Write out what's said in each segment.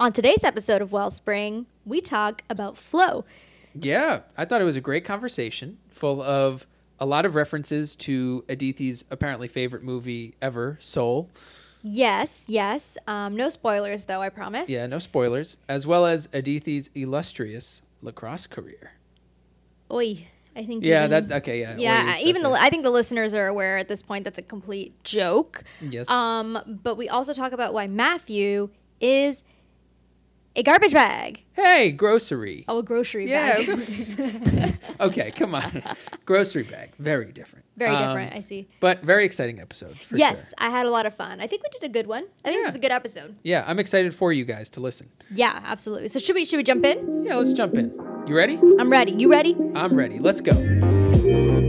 On today's episode of Wellspring, we talk about flow. Yeah, I thought it was a great conversation full of a lot of references to Adithi's apparently favorite movie ever, Soul. Yes, yes. Um, no spoilers, though, I promise. Yeah, no spoilers, as well as Adithi's illustrious lacrosse career. Oi, I think. Yeah, even- that okay, yeah. Yeah, even the. I think the listeners are aware at this point that's a complete joke. Yes. Um, but we also talk about why Matthew is a garbage bag. hey, grocery. Oh, a grocery Yeah. bag. okay, come on. grocery bag, very different. Very Um, different. I see. But very exciting episode for yes, sure. I had a lot of fun. I think we did a good one. I think Yeah. this is a good episode. Yeah, I'm excited for you guys to listen. Yeah, absolutely. So should we should we jump in? Yeah, let's jump in. You ready? I'm ready. You ready? I'm ready. Let's go.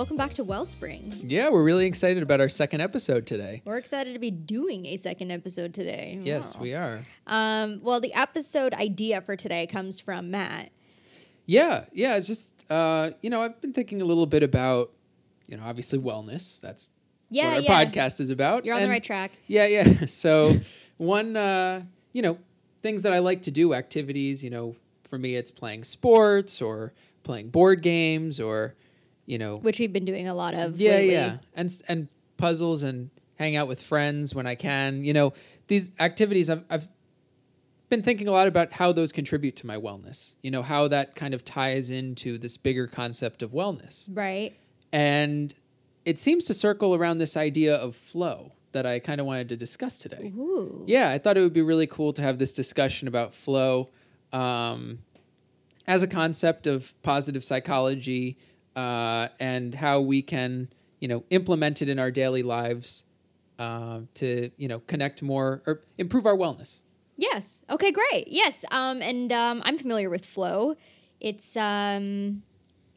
Welcome back to Wellspring. Yeah, we're really excited about our second episode today. We're excited to be doing a second episode today. Yes, Wow. we are. Um, well, the episode idea for today comes from Matt. Yeah, yeah. It's just uh, you know, I've been thinking a little bit about, you know, obviously wellness. That's Yeah, what our yeah. podcast is about. You're on the right track. Yeah, yeah. So one, uh, you know, things that I like to do, activities. You know, for me, it's playing sports or playing board games or, you know, Which we've been doing a lot of. yeah, lately. yeah, and and puzzles and hang out with friends when I can. You know, these activities I've I've been thinking a lot about how those contribute to my wellness. You know, how that kind of ties into this bigger concept of wellness. Right. And it seems to circle around this idea of flow that I kind of wanted to discuss today. Ooh. Yeah, I thought it would be really cool to have this discussion about flow um, as a concept of positive psychology uh, and how we can, you know, implement it in our daily lives uh, to, you know, connect more or improve our wellness. Yes. Okay. Great. Yes. Um, and um, I'm familiar with flow. It's um,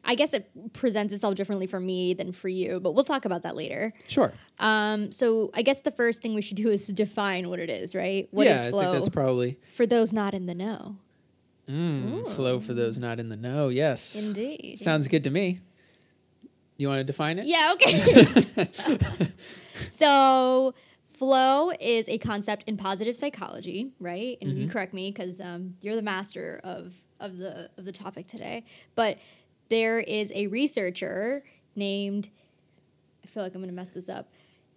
I guess it presents itself differently for me than for you, but we'll talk about that later. Sure. Um, so I guess the first thing we should do is define what it is, right? What is yeah, I flow think that's probably for those not in the know? mm, flow for those not in the know. Yes. Indeed. Sounds good to me. You want to define it? Yeah, okay. so, flow is a concept in positive psychology, right? And you correct me because um, you're the master of of the of the topic today. But there is a researcher named I feel like I'm going to mess this up.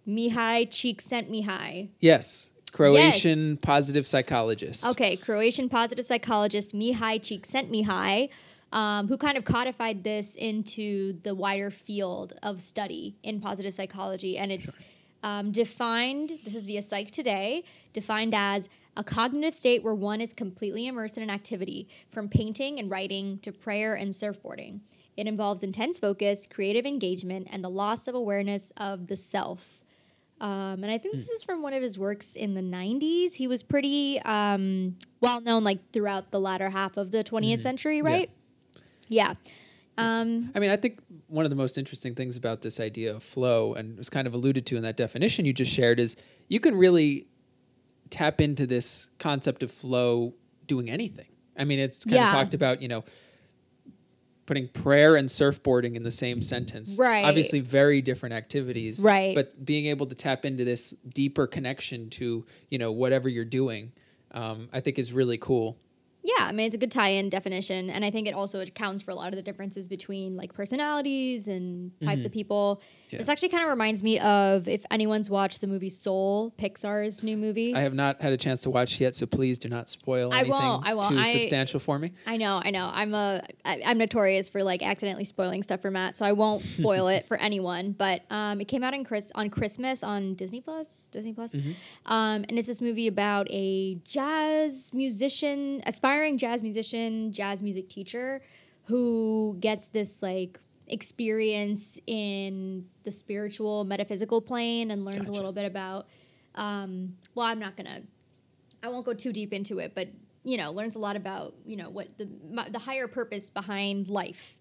Mihaly Csikszentmihalyi. Yes. Croatian positive psychologist. Okay, Croatian positive psychologist Mihaly Csikszentmihalyi, um, who kind of codified this into the wider field of study in positive psychology, and it's um, defined. This is via Psych Today, defined as a cognitive state where one is completely immersed in an activity, from painting and writing to prayer and surfboarding. It involves intense focus, creative engagement, and the loss of awareness of the self. Um, and I think this is from one of his works in the 90s. He was pretty um, well known, like throughout the latter half of the 20th century, right? Yeah. Um, I mean, I think one of the most interesting things about this idea of flow, and was kind of alluded to in that definition you just shared, is you can really tap into this concept of flow doing anything. I mean, it's kind Yeah. of talked about, you know, putting prayer and surfboarding in the same sentence. Right. Obviously, very different activities. Right. But being able to tap into this deeper connection to, you know, whatever you're doing, um, I think is really cool. Yeah, I mean, it's a good tie in definition. And I think it also accounts for a lot of the differences between like personalities and types of people. Yeah. This actually kind of reminds me of if anyone's watched the movie Soul, Pixar's new movie. I have not had a chance to watch yet, so please do not spoil I anything won't, I won't. too I- substantial for me. I know, I know. I'm a I, I'm notorious for like accidentally spoiling stuff for Matt, so I won't spoil it for anyone. But um, it came out in Chris on Christmas on Disney Plus, Disney Plus, um, and it's this movie about a jazz musician, aspiring jazz musician, jazz music teacher, who gets this like experience in the spiritual metaphysical plane and learns a little bit about. Um, well, I'm not gonna I won't go too deep into it, but you know, learns a lot about you know what the my, the higher purpose behind life,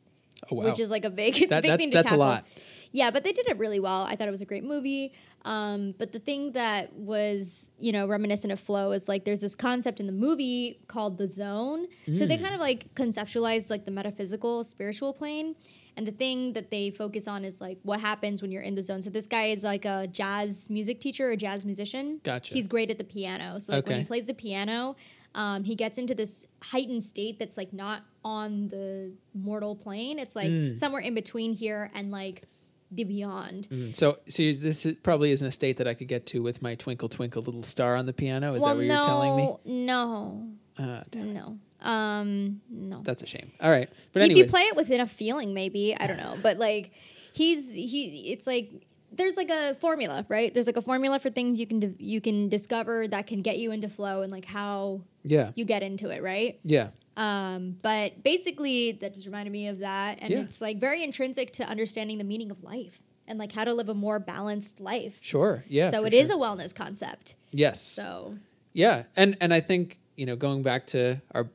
Oh wow, which is like a big That- big that- thing to that's a tackle. lot. Yeah, but they did it really well. I thought it was a great movie. Um, but the thing that was you know reminiscent of flow is like there's this concept in the movie called the zone. So Mm. they kind of like conceptualized like the metaphysical spiritual plane. And the thing that they focus on is like what happens when you're in the zone. So this guy is like a jazz music teacher, a jazz musician. Gotcha. He's great at the piano. So like when he plays the piano, um, he gets into this heightened state that's like not on the mortal plane. It's like Mm. somewhere in between here and like the beyond. Mm, So, so this is, probably isn't a state that I could get to with my twinkle twinkle little star on the piano. Is well, that what no, you're telling me? no, Uh, no, um, no. that's a shame. All right, but if you play it with enough feeling, maybe I don't know, but like he's he, it's like there's like a formula, right? There's like a formula for things you can di- you can discover that can get you into flow and like how yeah, you get into it, right? yeah, Um, but basically, that just reminded me of that, and Yeah. it's like very intrinsic to understanding the meaning of life and like how to live a more balanced life. sure, yeah. so it is sure. a wellness concept. yes. So Yeah, and and I think you know going back to our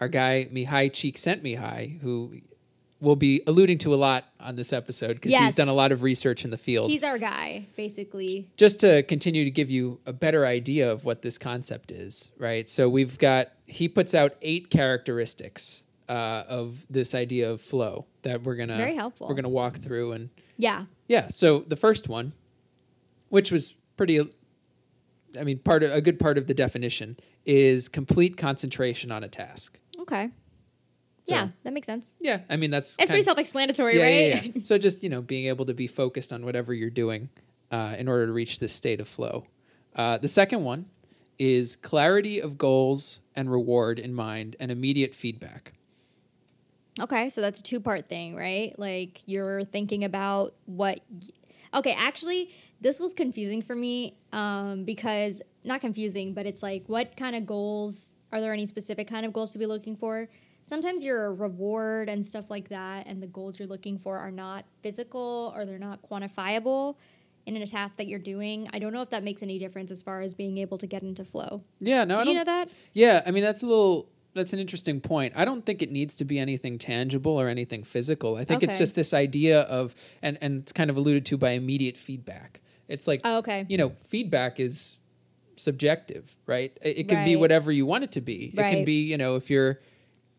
our guy Mihaly Csikszentmihalyi, who we'll be alluding to a lot on this episode because he's done a lot of research in the field. he's our guy, basically. Just to continue to give you a better idea of what this concept is, right? So we've got he puts out eight characteristics uh, of this idea of flow that we're gonna Very helpful. We're gonna walk through and Yeah. yeah. So the first one, which was pretty, I mean, part of a good part of the definition is complete concentration on a task. Okay. So- yeah, that makes sense. Yeah, I mean that's It's pretty of- self-explanatory, yeah, right? yeah, yeah. so just you know being able to be focused on whatever you're doing uh, in order to reach this state of flow. Uh, the second one is clarity of goals and reward in mind and immediate feedback. Okay, so that's a two part thing, right? Like you're thinking about what. y- Okay, actually, this was confusing for me um, because not confusing, but it's like what kind of goals are there any specific kind of goals to be looking for? Sometimes your reward and stuff like that, and the goals you're looking for are not physical or they're not quantifiable in a task that you're doing. I don't know if that makes any difference as far as being able to get into flow. Yeah, no, I Did you know that? Yeah, I mean that's a little that's an interesting point. I don't think it needs to be anything tangible or anything physical. I think it's just this idea of and and it's kind of alluded to by immediate feedback. It's like Oh, okay. you know, feedback is subjective, right? It, it can be whatever you want it to be. Right. It can be, you know, if you're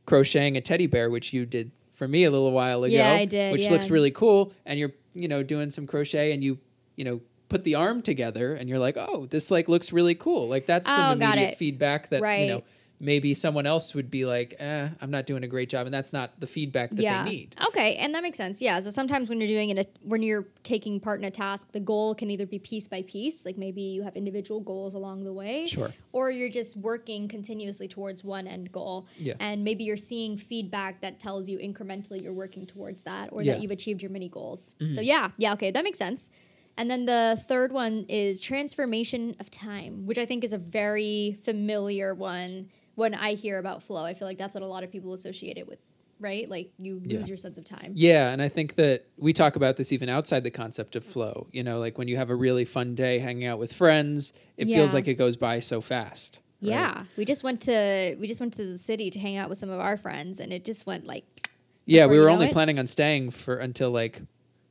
crocheting a teddy bear, which you did for me a little while ago, Yeah, I did, which yeah. looks really cool, and you're, you know, doing some crochet and you, you know, put the arm together and you're like, "Oh, this like looks really cool." Like that's Oh, some immediate feedback that, you know, Right. Maybe someone else would be like, "Eh, I'm not doing a great job." And that's not the feedback that yeah. they need. Okay, and that makes sense. Yeah. So sometimes when you're doing it, when you're taking part in a task, the goal can either be piece by piece, like maybe you have individual goals along the way, Sure. or you're just working continuously towards one end goal. Yeah. And maybe you're seeing feedback that tells you incrementally you're working towards that, or Yeah. that you've achieved your mini goals. So yeah, yeah, okay, that makes sense. And then the third one is transformation of time, which I think is a very familiar one when I hear about flow. I feel like that's what a lot of people associate it with, right? Like you lose Yeah. your sense of time. Yeah, and I think that we talk about this even outside the concept of flow. You know, like when you have a really fun day hanging out with friends, it feels like it goes by so fast. right? Yeah, we just went to we just went to the city to hang out with some of our friends, and it just went like Yeah, we were only it. planning on staying for until like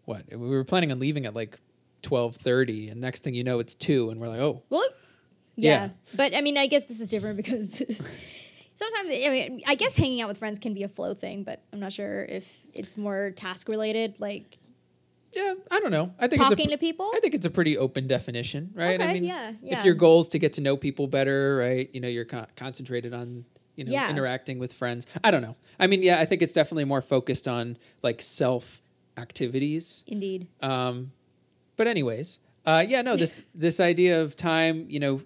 what? We were planning on leaving at like twelve thirty, and next thing you know, it's two, and we're like, oh, well, yeah. Yeah. But I mean, I guess this is different because sometimes I mean, I guess hanging out with friends can be a flow thing, but I'm not sure if it's more task related, like yeah, I don't know. I think talking it's a, to people. I think it's a pretty open definition, right? I mean, yeah, yeah. if your goal is to get to know people better, right? You know, you're con- concentrated on you know Yeah. interacting with friends. I don't know. I mean, yeah, I think it's definitely more focused on like self activities. Indeed. Um, but anyways, uh, yeah, no, this this idea of time, you know,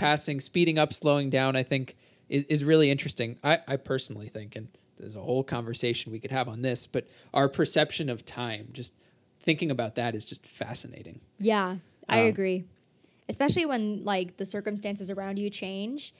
passing, speeding up, slowing down, I think is, is really interesting. I, I personally think, and there's a whole conversation we could have on this, but our perception of time, just thinking about that is just fascinating. Yeah, I Um, agree. Especially when like the circumstances around you change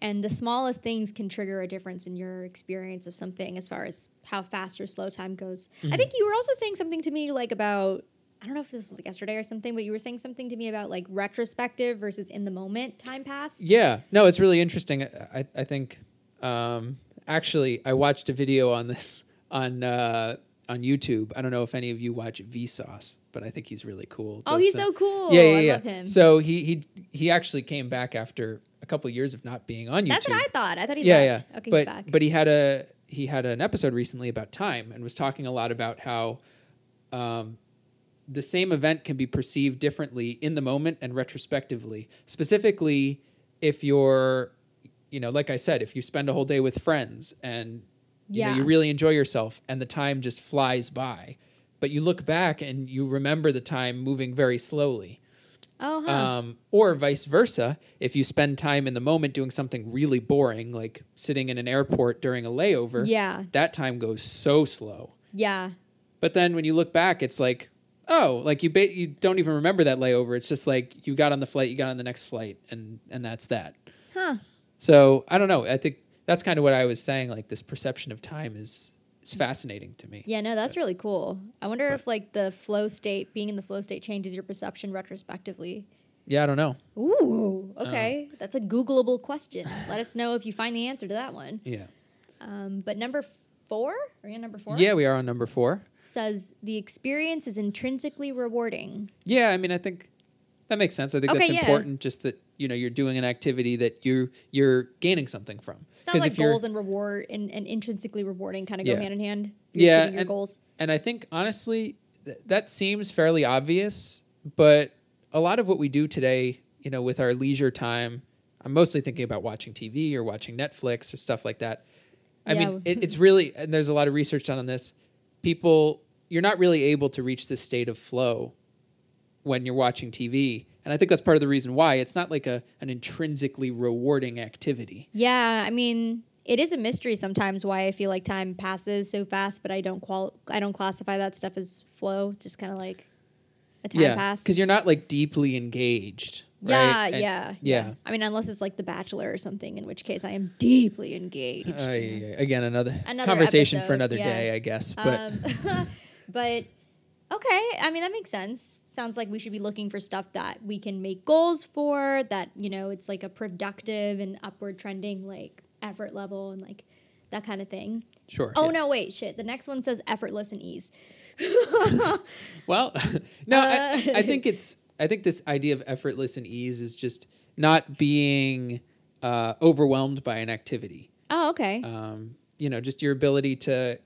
and the smallest things can trigger a difference in your experience of something as far as how fast or slow time goes. Mm-hmm. I think you were also saying something to me like about I don't know if this was yesterday or something, but you were saying something to me about like retrospective versus in the moment time pass. Yeah, no, it's really interesting. I, I think um, actually I watched a video on this on uh, on YouTube. I don't know if any of you watch Vsauce, but I think he's really cool. Oh, he's some- so cool. Yeah, yeah, I yeah. love him. So he he he actually came back after a couple years of not being on YouTube. That's what I thought. I thought he yeah, left. yeah. Okay, but he's back. but he had a he had an episode recently about time and was talking a lot about how um, the same event can be perceived differently in the moment and retrospectively. Specifically, if you're, you know, like I said, if you spend a whole day with friends and you know Yeah. you really enjoy yourself and the time just flies by, but you look back and you remember the time moving very slowly. Oh, huh. Um, or vice versa, if you spend time in the moment doing something really boring, like sitting in an airport during a layover, yeah. that time goes so slow. Yeah. But then when you look back, it's like, oh, like you ba- you don't even remember that layover. It's just like you got on the flight, you got on the next flight, and and that's that. Huh. So I don't know. I think that's kind of what I was saying. Like this perception of time is is fascinating to me. Yeah, no, that's really cool. I wonder But- if like the flow state, being in the flow state changes your perception retrospectively. Yeah, I don't know. Ooh, Oh. okay. That's a Googleable question. Let us know if you find the answer to that one. Yeah. Um, but number four, are you on number four? Yeah, we are on number four. Says the experience is intrinsically rewarding. Yeah, I mean, I think that makes sense. I think Okay, that's yeah. important. Just that you know you're doing an activity that you you're gaining something from. Sounds like goals and reward and, and intrinsically rewarding kind of go hand in hand. Yeah, your and- goals. and I think honestly th- that seems fairly obvious, but a lot of what we do today, you know, with our leisure time, I'm mostly thinking about watching TV or watching Netflix or stuff like that. I Yeah. mean, it, it's really and there's a lot of research done on this. People, you're not really able to reach this state of flow when you're watching TV, and I think that's part of the reason why it's not like a an intrinsically rewarding activity. Yeah, I mean, it is a mystery sometimes why I feel like time passes so fast, but I don't qual I don't classify that stuff as flow. Just kind of like a time yeah, pass. because you're not like deeply engaged. Yeah, right? And- yeah, yeah. I mean, unless it's like The Bachelor or something, in which case I am deeply engaged. Uh, yeah, yeah. Again, another, Another conversation for another yeah. day, I guess. But um, but okay, I mean that makes sense. Sounds like we should be looking for stuff that we can make goals for. That you know, it's like a productive and upward trending like effort level and like that kind of thing. sure. Oh yeah. no, wait, shit. The next one says effortless and ease. Well, no, I, Uh. I think it's. I think this idea of effortless and ease is just not being uh, overwhelmed by an activity. Oh, okay. Um, you know, just your ability to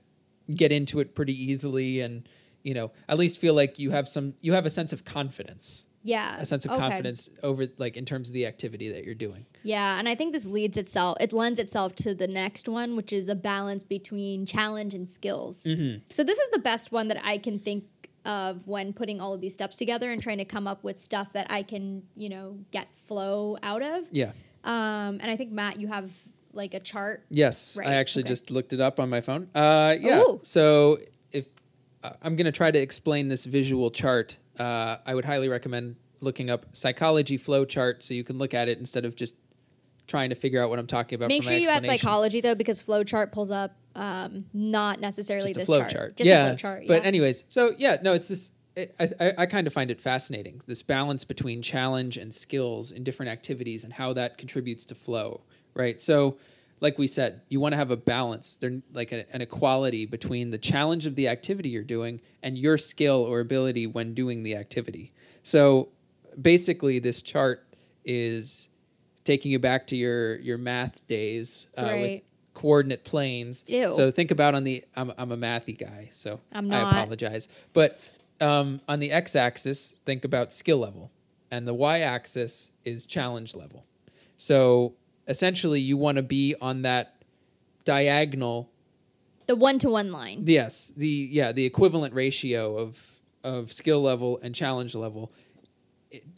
get into it pretty easily, and you know, at least feel like you have some. You have a sense of confidence. yeah. A sense of okay. confidence over, like, in terms of the activity that you're doing. Yeah, and I think this leads itself. It lends itself to the next one, which is a balance between challenge and skills. Mm-hmm. So this is the best one that I can think of when putting all of these steps together and trying to come up with stuff that I can, you know, get flow out of. Yeah. Um, and I think Matt, you have like a chart. Yes, Right, I actually okay. just looked it up on my phone. Uh, yeah. Ooh. So if uh, I'm going to try to explain this visual chart, uh, I would highly recommend looking up psychology flow chart so you can look at it instead of just trying to figure out what I'm talking about. Make sure you add psychology though, because flowchart pulls up um, not necessarily this flow chart. chart. Just yeah. a flow chart. But anyways, so yeah, no, it's this. I, I, I kind of find it fascinating this balance between challenge and skills in different activities and how that contributes to flow, right? So, like we said, you want to have a balance, there like a, an equality between the challenge of the activity you're doing and your skill or ability when doing the activity. So, basically, this chart is taking you back to your your math days uh, with Right. coordinate planes. Ew. So think about on the I'm I'm a mathy guy, so I'm I apologize. But um, on the x-axis, think about skill level, and the y-axis is challenge level. So essentially, you want to be on that diagonal. the one to one line. Yes, the yeah the equivalent ratio of of skill level and challenge level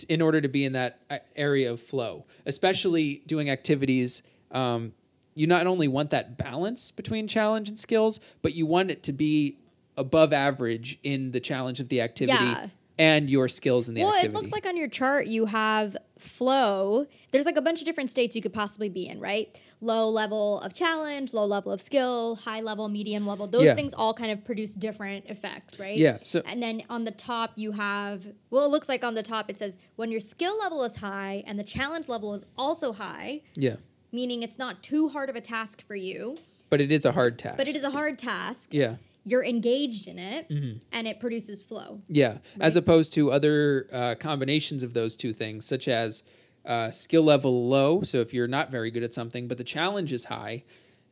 in order to be in that uh, area of flow, especially doing activities. Um, you not only want that balance between challenge and skills, but you want it to be above average in the challenge of the activity Yeah. And your skills in the well, activity. it looks like on your chart you have flow. There's like a bunch of different states you could possibly be in, right? Low level of challenge, low level of skill, high level, medium level. Those Yeah. things all kind of produce different effects, right? Yeah, so- and then on the top you have well, it looks like on the top it says when your skill level is high and the challenge level is also high, yeah, meaning it's not too hard of a task for you, but it is a hard task. but it is a hard task. yeah. You're engaged in it, Mm-hmm. and it produces flow. Yeah, as opposed to other uh, combinations of those two things, such as uh, skill level low. So if you're not very good at something, but the challenge is high,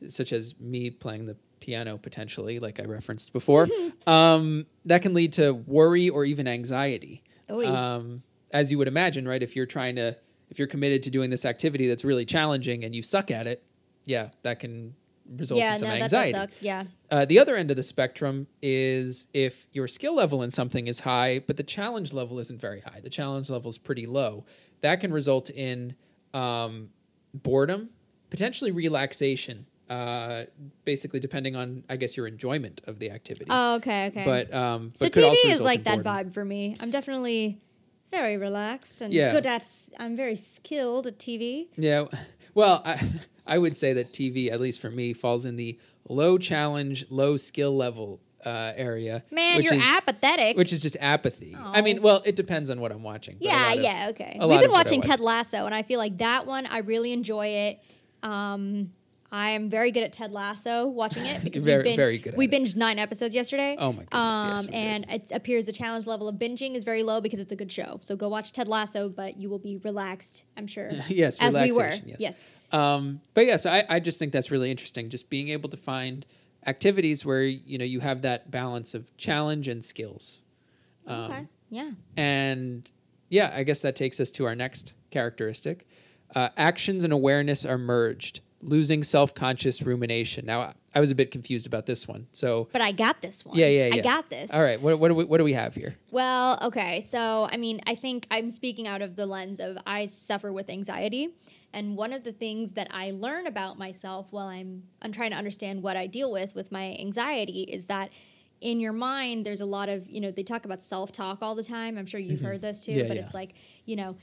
such as me playing the piano potentially, like I referenced before, um, that can lead to worry or even anxiety. Um, as you would imagine, right? If you're trying to, if you're committed to doing this activity that's really challenging and you suck at it, yeah, that can result yeah, in some no, that anxiety. does suck. Yeah. Uh, the other end of the spectrum is if your skill level in something is high, but the challenge level isn't very high. The challenge level is pretty low. That can result in um, boredom, potentially relaxation, uh, basically depending on, I guess, your enjoyment of the activity. Oh, okay, okay. But um, so but TV is like that vibe for me. I'm definitely very relaxed and Yeah. good at. s- I'm very skilled at TV. Yeah. Well, I, I would say that TV, at least for me, falls in the low challenge, low skill level uh, area. Man, which you're is, apathetic. Which is just apathy. I mean, well, it depends on what I'm watching. yeah, of- yeah, okay. We've been of what I watching watch. Ted Lasso, and I feel like that one I really enjoy it. Um, I am very good at Ted Lasso watching it because Very- we've been very good we it. binged nine episodes yesterday. Oh my goodness, Um, yes, did. and it appears the challenge level of binging is very low because it's a good show. So go watch Ted Lasso, but you will be relaxed. I'm sure. Yes, as we were. yes. yes. Um, but yeah, so I, I just think that's really interesting. Just being able to find activities where you know you have that balance of challenge and skills. Um, okay. Yeah. And yeah, I guess that takes us to our next characteristic. Uh, actions and awareness are merged, losing self conscious rumination. Now, I- I was a bit confused about this one. So, But I got this one. yeah, yeah, yeah. I got this. All right, what, what, do we, what do we have here? Well, okay. So, I mean, I think I'm speaking out of the lens of I suffer with anxiety. And one of the things that I learn about myself while I'm, I'm trying to understand what I deal with with my anxiety is that in your mind, there's a lot of, you know, they talk about self talk all the time. I'm sure you've heard this too, Mm-hmm. Yeah, but yeah. it's like, you know,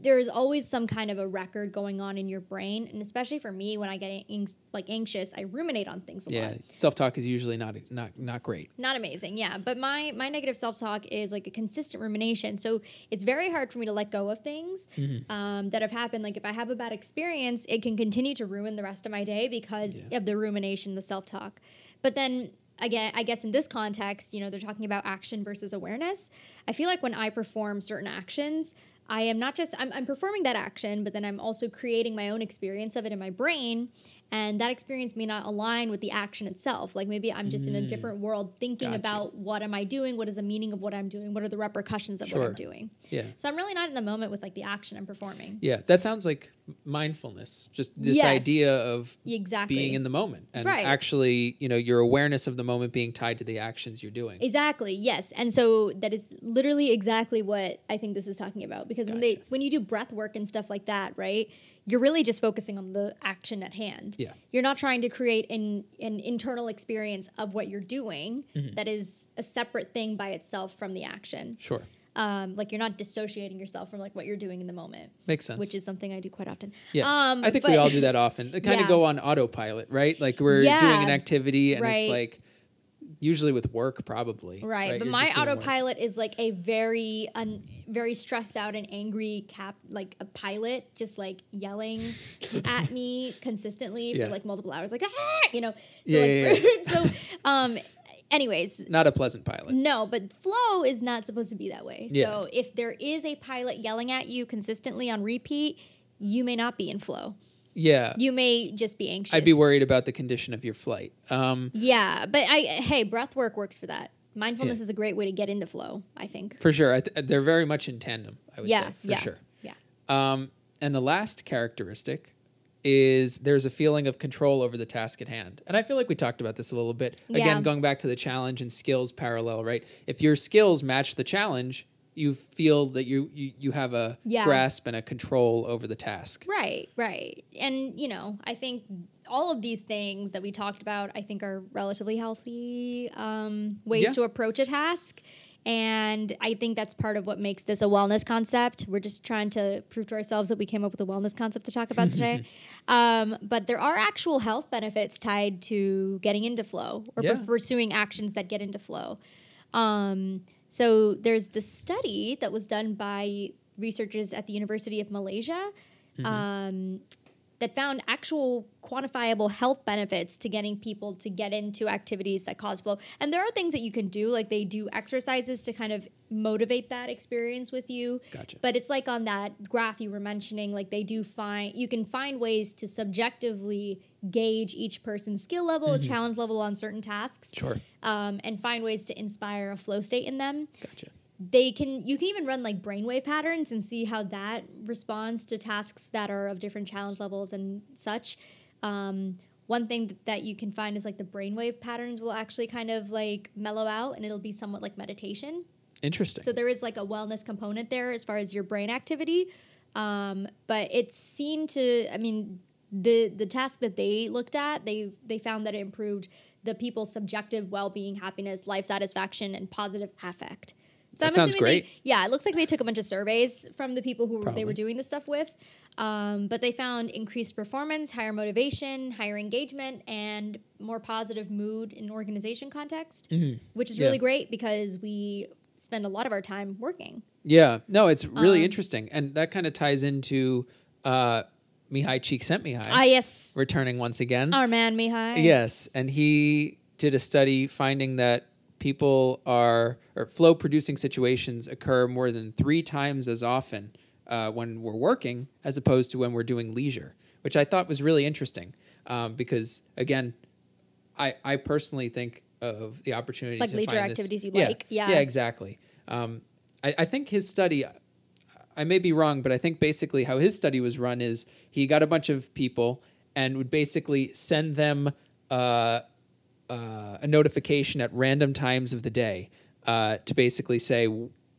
there's always some kind of a record going on in your brain. And especially for me, when I get ang- like anxious, I ruminate on things a Yeah, lot self talk is usually not not not great. not amazing yeah but my my negative self-talk is like a consistent rumination so it's very hard for me to let go of things Mm-hmm. um, that have happened like if i have a bad experience it can continue to ruin the rest of my day because Yeah. of the rumination the self-talk but then again i guess in this context you know they're talking about action versus awareness. I feel like when i perform certain actions I am not just I'm, I'm performing that action, but then I'm also creating my own experience of it in my brain, and that experience may not align with the action itself. Like maybe I'm just in a different world thinking Mm. Gotcha. about what am I doing, what is the meaning of what I'm doing, what are the repercussions of what I'm doing. Yeah. So I'm really not in the moment with like the action I'm performing. Yeah, that sounds like mindfulness. Just this Yes. idea of Exactly. being in the moment and Right. actually, you know, your awareness of the moment being tied to the actions you're doing. Exactly. Yes. And so that is literally exactly what I think this is talking about because when they when you do breath work and stuff like that, right? You're really just focusing on the action at hand. Yeah. You're not trying to create an an internal experience of what you're doing Mm-hmm. that is a separate thing by itself from the action. Sure. Um, like you're not dissociating yourself from like what you're doing in the moment, Makes sense. which is something I do quite often. yeah. Um, I think we all do that often. They kind Yeah. of go on autopilot, right? Like we're doing an activity and Right. it's like usually with work probably. Right, but You're my doing work. autopilot is like a very un, very stressed out and angry cap like a pilot just like yelling at me consistently Yeah. for like multiple hours like ah! you know so Yeah, like yeah, so um anyways Not a pleasant pilot. no but flow is not supposed to be that way Yeah. so if there is a pilot yelling at you consistently on repeat you may not be in flow Yeah. you may just be anxious I'd be worried about the condition of your flight. Um, yeah but i hey breath work works for that mindfulness Yeah. is a great way to get into flow i think for sure. I th- they're very much in tandem, I would yeah say. For yeah sure. yeah Um, and the last characteristic is there's a feeling of control over the task at hand. And I feel like we talked about this a little bit. Yeah. Again, going back to the challenge and skills parallel, right? If your skills match the challenge, you feel that you you, you have a Yeah. grasp and a control over the task. Right, right. And, you know, I think all of these things that we talked about, I think are relatively healthy um, ways Yeah. to approach a task. And I think that's part of what makes this a wellness concept. We're just trying to prove to ourselves that we came up with a wellness concept to talk about today. um, but there are actual health benefits tied to getting into flow or Yeah. pursuing actions that get into flow. Um, so there's this study that was done by researchers at the University of Malaysia. Um, that found actual quantifiable health benefits to getting people to get into activities that cause flow. And there are things that you can do, like they do exercises to kind of motivate that experience with you. Gotcha. But it's like on that graph you were mentioning, like they do find you can find ways to subjectively gauge each person's skill level, challenge level on certain tasks, Sure. um, and find ways to inspire a flow state in them Gotcha. They can you can even run like brainwave patterns and see how that responds to tasks that are of different challenge levels and such. Um, one thing that you can find is like the brainwave patterns will actually kind of like mellow out and it'll be somewhat like meditation. Interesting. so there is like a wellness component there as far as your brain activity. Um, but it's seen to i mean the the task that they looked at they they found that it improved the people's subjective well-being happiness life satisfaction and positive affect so That sounds assuming they- great. yeah it looks like they took a bunch of surveys from the people who were, they were doing this stuff with um, but they found increased performance higher motivation higher engagement and more positive mood in organization context which is Yeah. really great because we spend a lot of our time working. Yeah, no, it's really Um, interesting, and that kind of ties into uh, Mihaly Csikszentmihalyi Ah, yes. returning once again. Our man, Mihaly. Yes, and he did a study finding that people are or flow producing situations occur more than three times as often uh, when we're working as opposed to when we're doing leisure, which I thought was really interesting um, because again, I I personally think of the opportunity Like to leisure find this- activities you yeah, like, yeah. yeah, exactly. Um, I, I think his study. I may be wrong, but I think basically how his study was run is he got a bunch of people and would basically send them uh, uh, a notification at random times of the day uh, to basically say,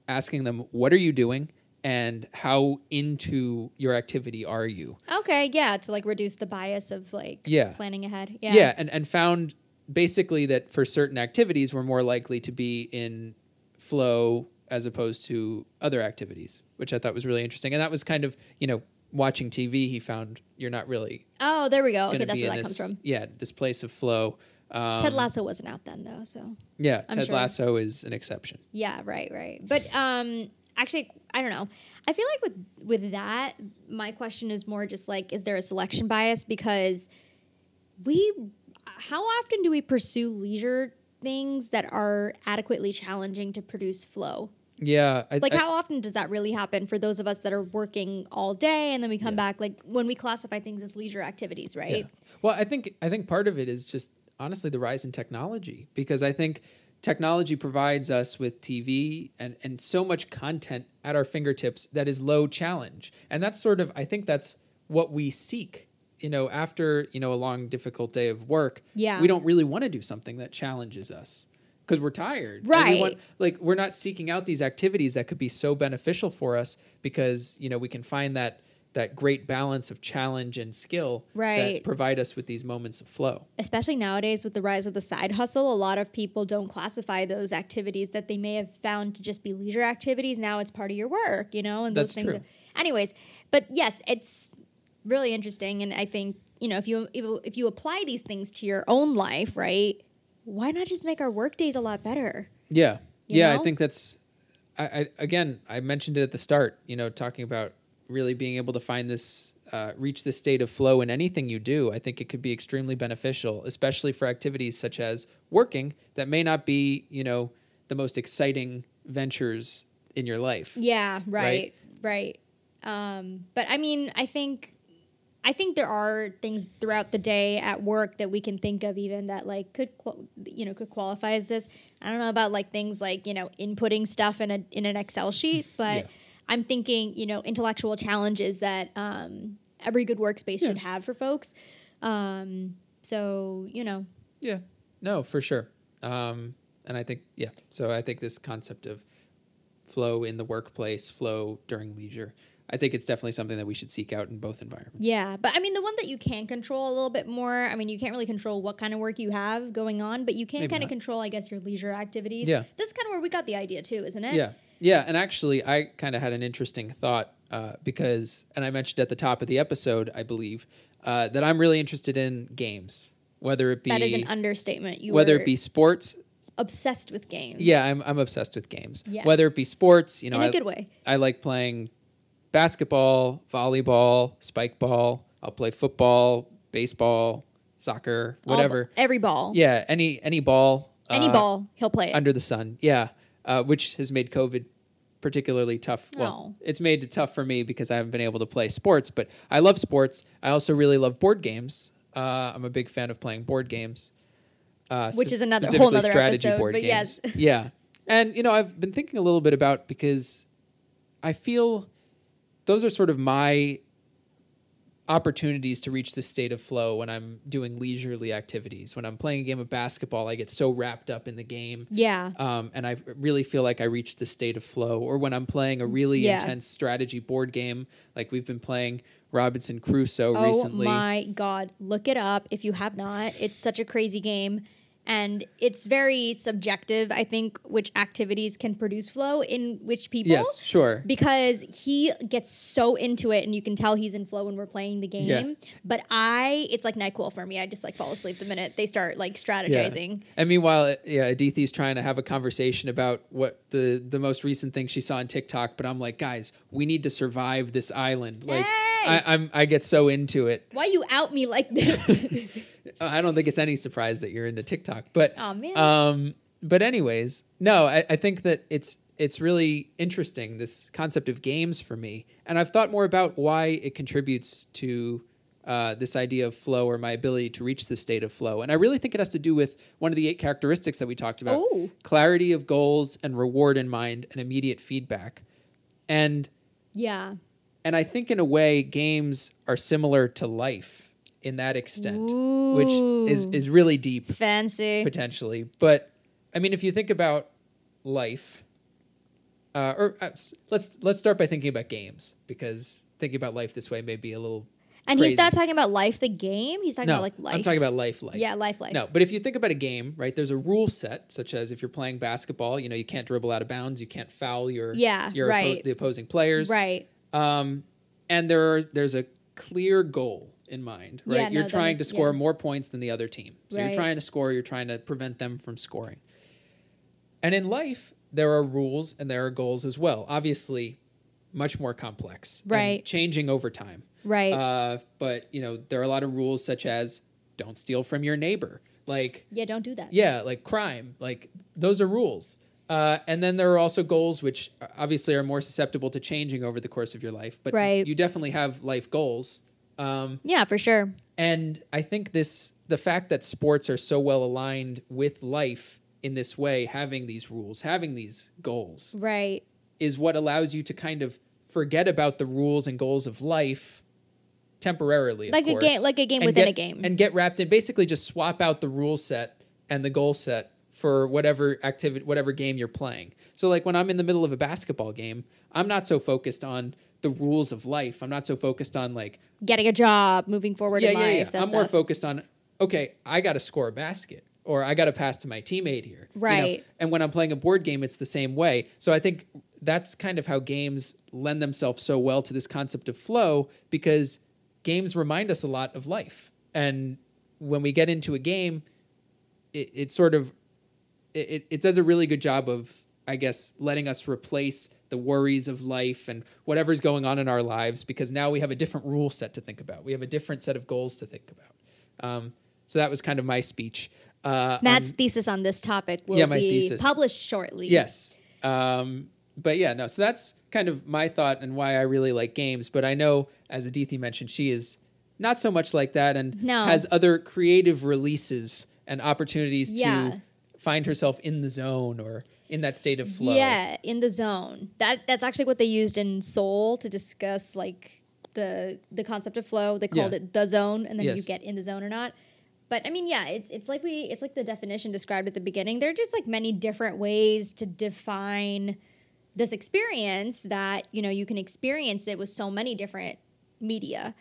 asking them, "What are you doing?" and how into your activity are you? Okay, yeah, to like reduce the bias of like Yeah. planning ahead. Yeah. Yeah, and, and found basically that for certain activities we're more likely to be in flow as opposed to other activities, which I thought was really interesting. And that was kind of, you know, watching TV, he found you're not really Oh, there we go. Okay, that's where that this, comes from. yeah, this place of flow. Um, Ted Lasso wasn't out then though, so Yeah, I'm Ted sure. Lasso is an exception. yeah, right, right. But um actually I don't know. I feel like with with that, my question is more just like is there a selection bias because we how often do we pursue leisure things that are adequately challenging to produce flow? Yeah, I, like I- how often does that really happen for those of us that are working all day and then we come back like when we classify things as leisure activities right Yeah. Well, I think I think part of it is just honestly the rise in technology because I think technology provides us with TV and and so much content at our fingertips that is low challenge. And that's sort of I think that's what we seek. You know, after, you know, a long difficult day of work, Yeah. we don't really want to do something that challenges us because we're tired. And we Right. want- like we're not seeking out these activities that could be so beneficial for us because, you know, we can find that that great balance of challenge and skill that Right. provide us with these moments of flow. especially nowadays with the rise of the side hustle a lot of people don't classify those activities that they may have found to just be leisure activities now it's part of your work you know and those That's things true. anyways but yes it's really interesting and i think you know if you if, if you apply these things to your own life right why not just make our work days a lot better Yeah. You yeah, know? I think that's I, I again, I mentioned it at the start, you know, talking about really being able to find this uh, reach this state of flow in anything you do. I think it could be extremely beneficial, especially for activities such as working that may not be, you know, the most exciting ventures in your life. Yeah, Right? right, right. Um, but I mean, I think, I think there are things throughout the day at work that we can think of even that like could, qual- you know, could qualify as this. I don't know about like things like you know inputting stuff in a in an Excel sheet, but Yeah. I'm thinking you know intellectual challenges that um, every good workspace Yeah. should have for folks. Um, so you know, Yeah. No, for sure. Um, and I think yeah. So I think this concept of flow in the workplace, flow during leisure, I think it's definitely something that we should seek out in both environments. Yeah, but I mean, the one that you can control a little bit more. I mean, you can't really control what kind of work you have going on, but you can kind of control, I guess, your leisure activities. Yeah. this is kind of where we got the idea too, isn't it? Yeah. Yeah. And actually, I kind of had an interesting thought uh, because, and I mentioned at the top of the episode, I believe, uh, that I'm really interested in games, whether it be that is an understatement. You whether it be sports. obsessed with games. Yeah, I'm, I'm obsessed with games. Yeah. Whether it be sports, you know, in a I, good way. I like playing basketball, volleyball, spike ball, I'll play football, baseball, soccer, All- whatever. every ball. Yeah, any any ball. Any uh, ball, he'll play it. under the sun. Yeah, uh, which has made COVID particularly tough. Well, Oh. it's made it tough for me because I haven't been able to play sports. But I love sports. I also really love board games. Uh, I'm a big fan of playing board games, uh, Which is another- whole other strategy episode, board but games. yes. yeah, and you know I've been thinking a little bit about because I feel those are sort of my opportunities to reach this state of flow when I'm doing leisurely activities. When I'm playing a game of basketball, I get so wrapped up in the game yeah. um, and I really feel like I reach the state of flow. Or when I'm playing a really Yeah. intense strategy board game, like we've been playing Robinson Crusoe Oh recently. Oh my god, look it up if you have not. It's such a crazy game and it's very subjective, I think, which activities can produce flow in which people. Yes, sure. Because he gets so into it and you can tell he's in flow when we're playing the game. Yeah. But I it's like NyQuil for me. I just like fall asleep the minute they start like strategizing. And meanwhile, yeah, Adithi's trying to have a conversation about what the the most recent thing she saw on TikTok. But I'm like, guys, we need to survive this island. Like, Hey! I, I'm I get so into it. Why you out me like this? I don't think it's any surprise that you're into TikTok, but Aw, man. um, but anyways, no, I, I think that it's it's really interesting this concept of games for me, and I've thought more about why it contributes to uh, this idea of flow or my ability to reach the state of flow, and I really think it has to do with one of the eight characteristics that we talked about: Oh. clarity of goals and reward in mind, and immediate feedback, and yeah. and I think in a way games are similar to life in that extent, which is is really deep Fancy. potentially. But I mean, if you think about life, uh, or uh, let's let's start by thinking about games because thinking about life this way may be a little. And crazy. he's not talking about life the game. He's talking no, about like life. I'm talking about life. Life. Yeah, life, life. No, but if you think about a game, right? There's a rule set, such as if you're playing basketball, you know, you can't dribble out of bounds, you can't foul your Yeah, your oppo- right. the opposing players, Right. um, and there are, there's a clear goal in mind, right? Yeah, you're no, trying makes- to score yeah. more points than the other team. So you're trying to score, you're trying to prevent them from scoring. And in life, there are rules and there are goals as well. Obviously, much more complex, and Right. changing over time. Right. Uh, but you know, there are a lot of rules such as don't steal from your neighbor. Like yeah, don't do that. yeah, like crime. Like those are rules. Uh, and then there are also goals which obviously are more susceptible to changing over the course of your life. But Right. you definitely have life goals. Um, Yeah, for sure. and I think this the fact that sports are so well aligned with life in this way, having these rules, having these goals, Right. is what allows you to kind of forget about the rules and goals of life temporarily. of Like a course, game- like a game within get- a game. and get wrapped in basically just swap out the rule set and the goal set for whatever activity, whatever game you're playing. So, like when I'm in the middle of a basketball game, I'm not so focused on the rules of life. I'm not so focused on like Getting a job, moving forward yeah, in yeah, life. yeah. I'm more focused on okay, I got to score a basket or I got to pass to my teammate here. you know? Right. And when I'm playing a board game, it's the same way. So I think that's kind of how games lend themselves so well to this concept of flow because games remind us a lot of life. And when we get into a game, it, it sort of it, it, does a really good job of i guess letting us replace the worries of life and whatever's going on in our lives because now we have a different rule set to think about we have a different set of goals to think about um, so that was kind of my speech uh, Matt's on- thesis on this topic will Yeah, be thesis. published shortly. yes um, but yeah no so that's kind of my thought and why i really like games but i know as adithi mentioned she is not so much like that and No. has other creative releases and opportunities Yeah. to find herself in the zone or in that state of flow Yeah, in the zone. That that's actually what they used in Soul to discuss like the the concept of flow. They called Yeah. it the zone, and then you get in the zone or not. But I mean, yeah, it's it's like we it's like the definition described at the beginning. There are just like many different ways to define this experience that you know you can experience it with so many different media.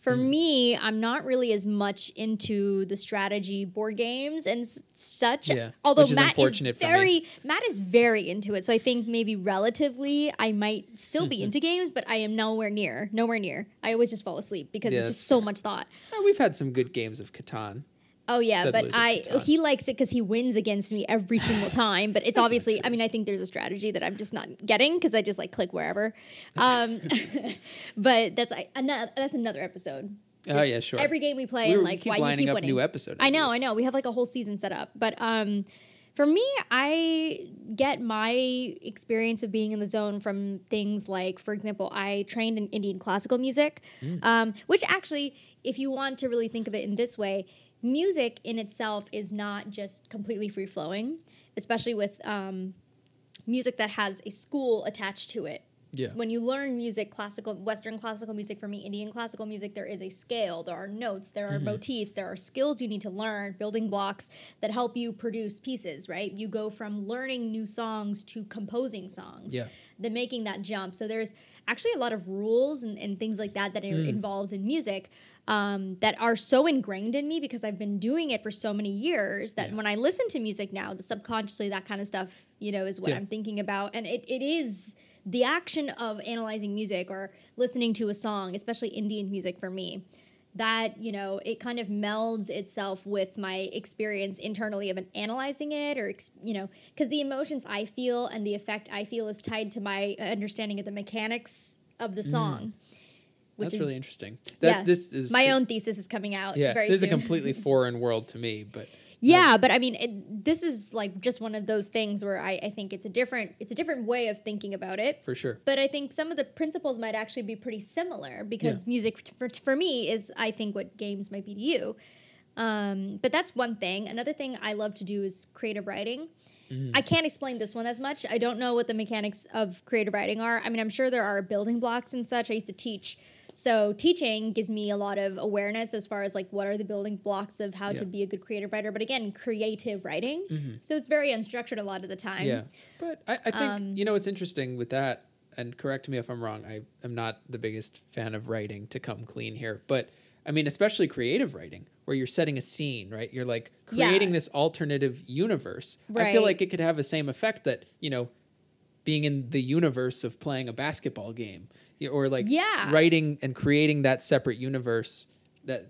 For Hmm. me, I'm not really as much into the strategy board games and s- such. Yeah, Although which is Matt is very Matt is very into it, so I think maybe relatively I might still Mm-hmm. be into games, but I am nowhere near, nowhere near. I always just fall asleep because Yeah, it's just so much thought. We've had some good games of Catan. Oh yeah, but I he likes it because he wins against me every single time. But it's obviously, I mean, I think there's a strategy that I'm just not getting because I just like click wherever. Um, but that's I, another that's another episode. Oh, yeah, sure. Every game we play We and like keep why you keep up winning. new episode I know, I know. We have like a whole season set up, but um, for me, I get my experience of being in the zone from things like, for example, I trained in Indian classical music, Mm. um, which actually, if you want to really think of it in this way, music in itself is not just completely free flowing, especially with um, music that has a school attached to it Yeah. when you learn music, classical, Western classical music, for me, Indian classical music, there is a scale, there are notes, there are motifs, there are skills you need to learn, building blocks that help you produce pieces, right? You go from learning new songs to composing songs, Yeah. then making that jump. So there's actually a lot of rules and, and things like that that are involved in music. Um, that are so ingrained in me because I've been doing it for so many years that Yeah. when I listen to music now, the subconsciously that kind of stuff, you know, is what Yeah. I'm thinking about. And it, it is the action of analyzing music or listening to a song, especially Indian music for me, that, you know, it kind of melds itself with my experience internally of an analyzing it or, you know, because the emotions I feel and the effect I feel is tied to my understanding of the mechanics of the song. Which That's is really interesting. That yeah, this is my own thesis is coming out Yeah, very this is a completely foreign world to me, but Yeah, but I mean, it, this is like just one of those things where I, I think it's a different it's a different way of thinking about it. for sure. But I think some of the principles might actually be pretty similar because music for, for me is I think what games might be to you. Um, but that's one thing. Another thing I love to do is creative writing. I can't explain this one as much. I don't know what the mechanics of creative writing are. I mean, I'm sure there are building blocks and such. I used to teach. So teaching gives me a lot of awareness as far as like what are the building blocks of how Yeah. to be a good creative writer. But again, creative writing. So it's very unstructured a lot of the time. Yeah, but I, I think Um, you know what's interesting with that, and correct me if I'm wrong. I am not the biggest fan of writing to come clean here, but I mean, especially creative writing, where you're setting a scene, right? You're like Yeah. creating this alternative universe. I feel like it could have the same effect that you know, being in the universe of playing a basketball game, or like Yeah. writing and creating that separate universe that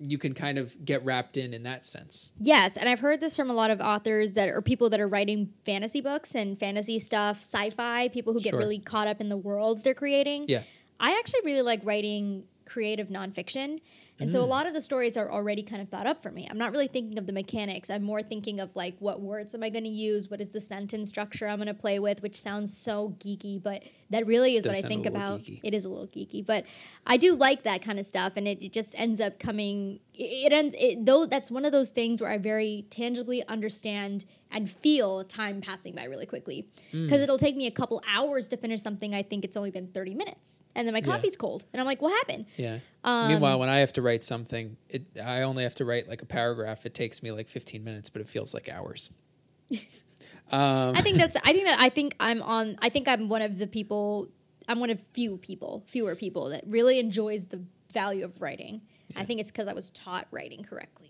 you can kind of get wrapped in in that sense. Yes, and I've heard this from a lot of authors that are people that are writing fantasy books and fantasy stuff, sci-fi, people who get Sure. really caught up in the worlds they're creating. Yeah. I actually really like writing creative nonfiction. And Mm. so a lot of the stories are already kind of thought up for me. I'm not really thinking of the mechanics. I'm more thinking of like what words am I going to use? What is the sentence structure I'm going to play with, which sounds so geeky, but that really is Does what I think about. geeky. It is a little geeky, but I do like that kind of stuff and it, it just ends up coming it, it ends it, though that's one of those things where I very tangibly understand and feel time passing by really quickly Mm. because it'll take me a couple hours to finish something I think it's only been 30 minutes and then my Yeah. coffee's cold and I'm like what happened Yeah. Um, Meanwhile, when I have to write something, it I only have to write like a paragraph. It takes me like 15 minutes, but it feels like hours. um, I think that's I think that I think I'm on I think I'm one of the people I'm one of few people fewer people that really enjoys the value of writing I think it's because I was taught writing correctly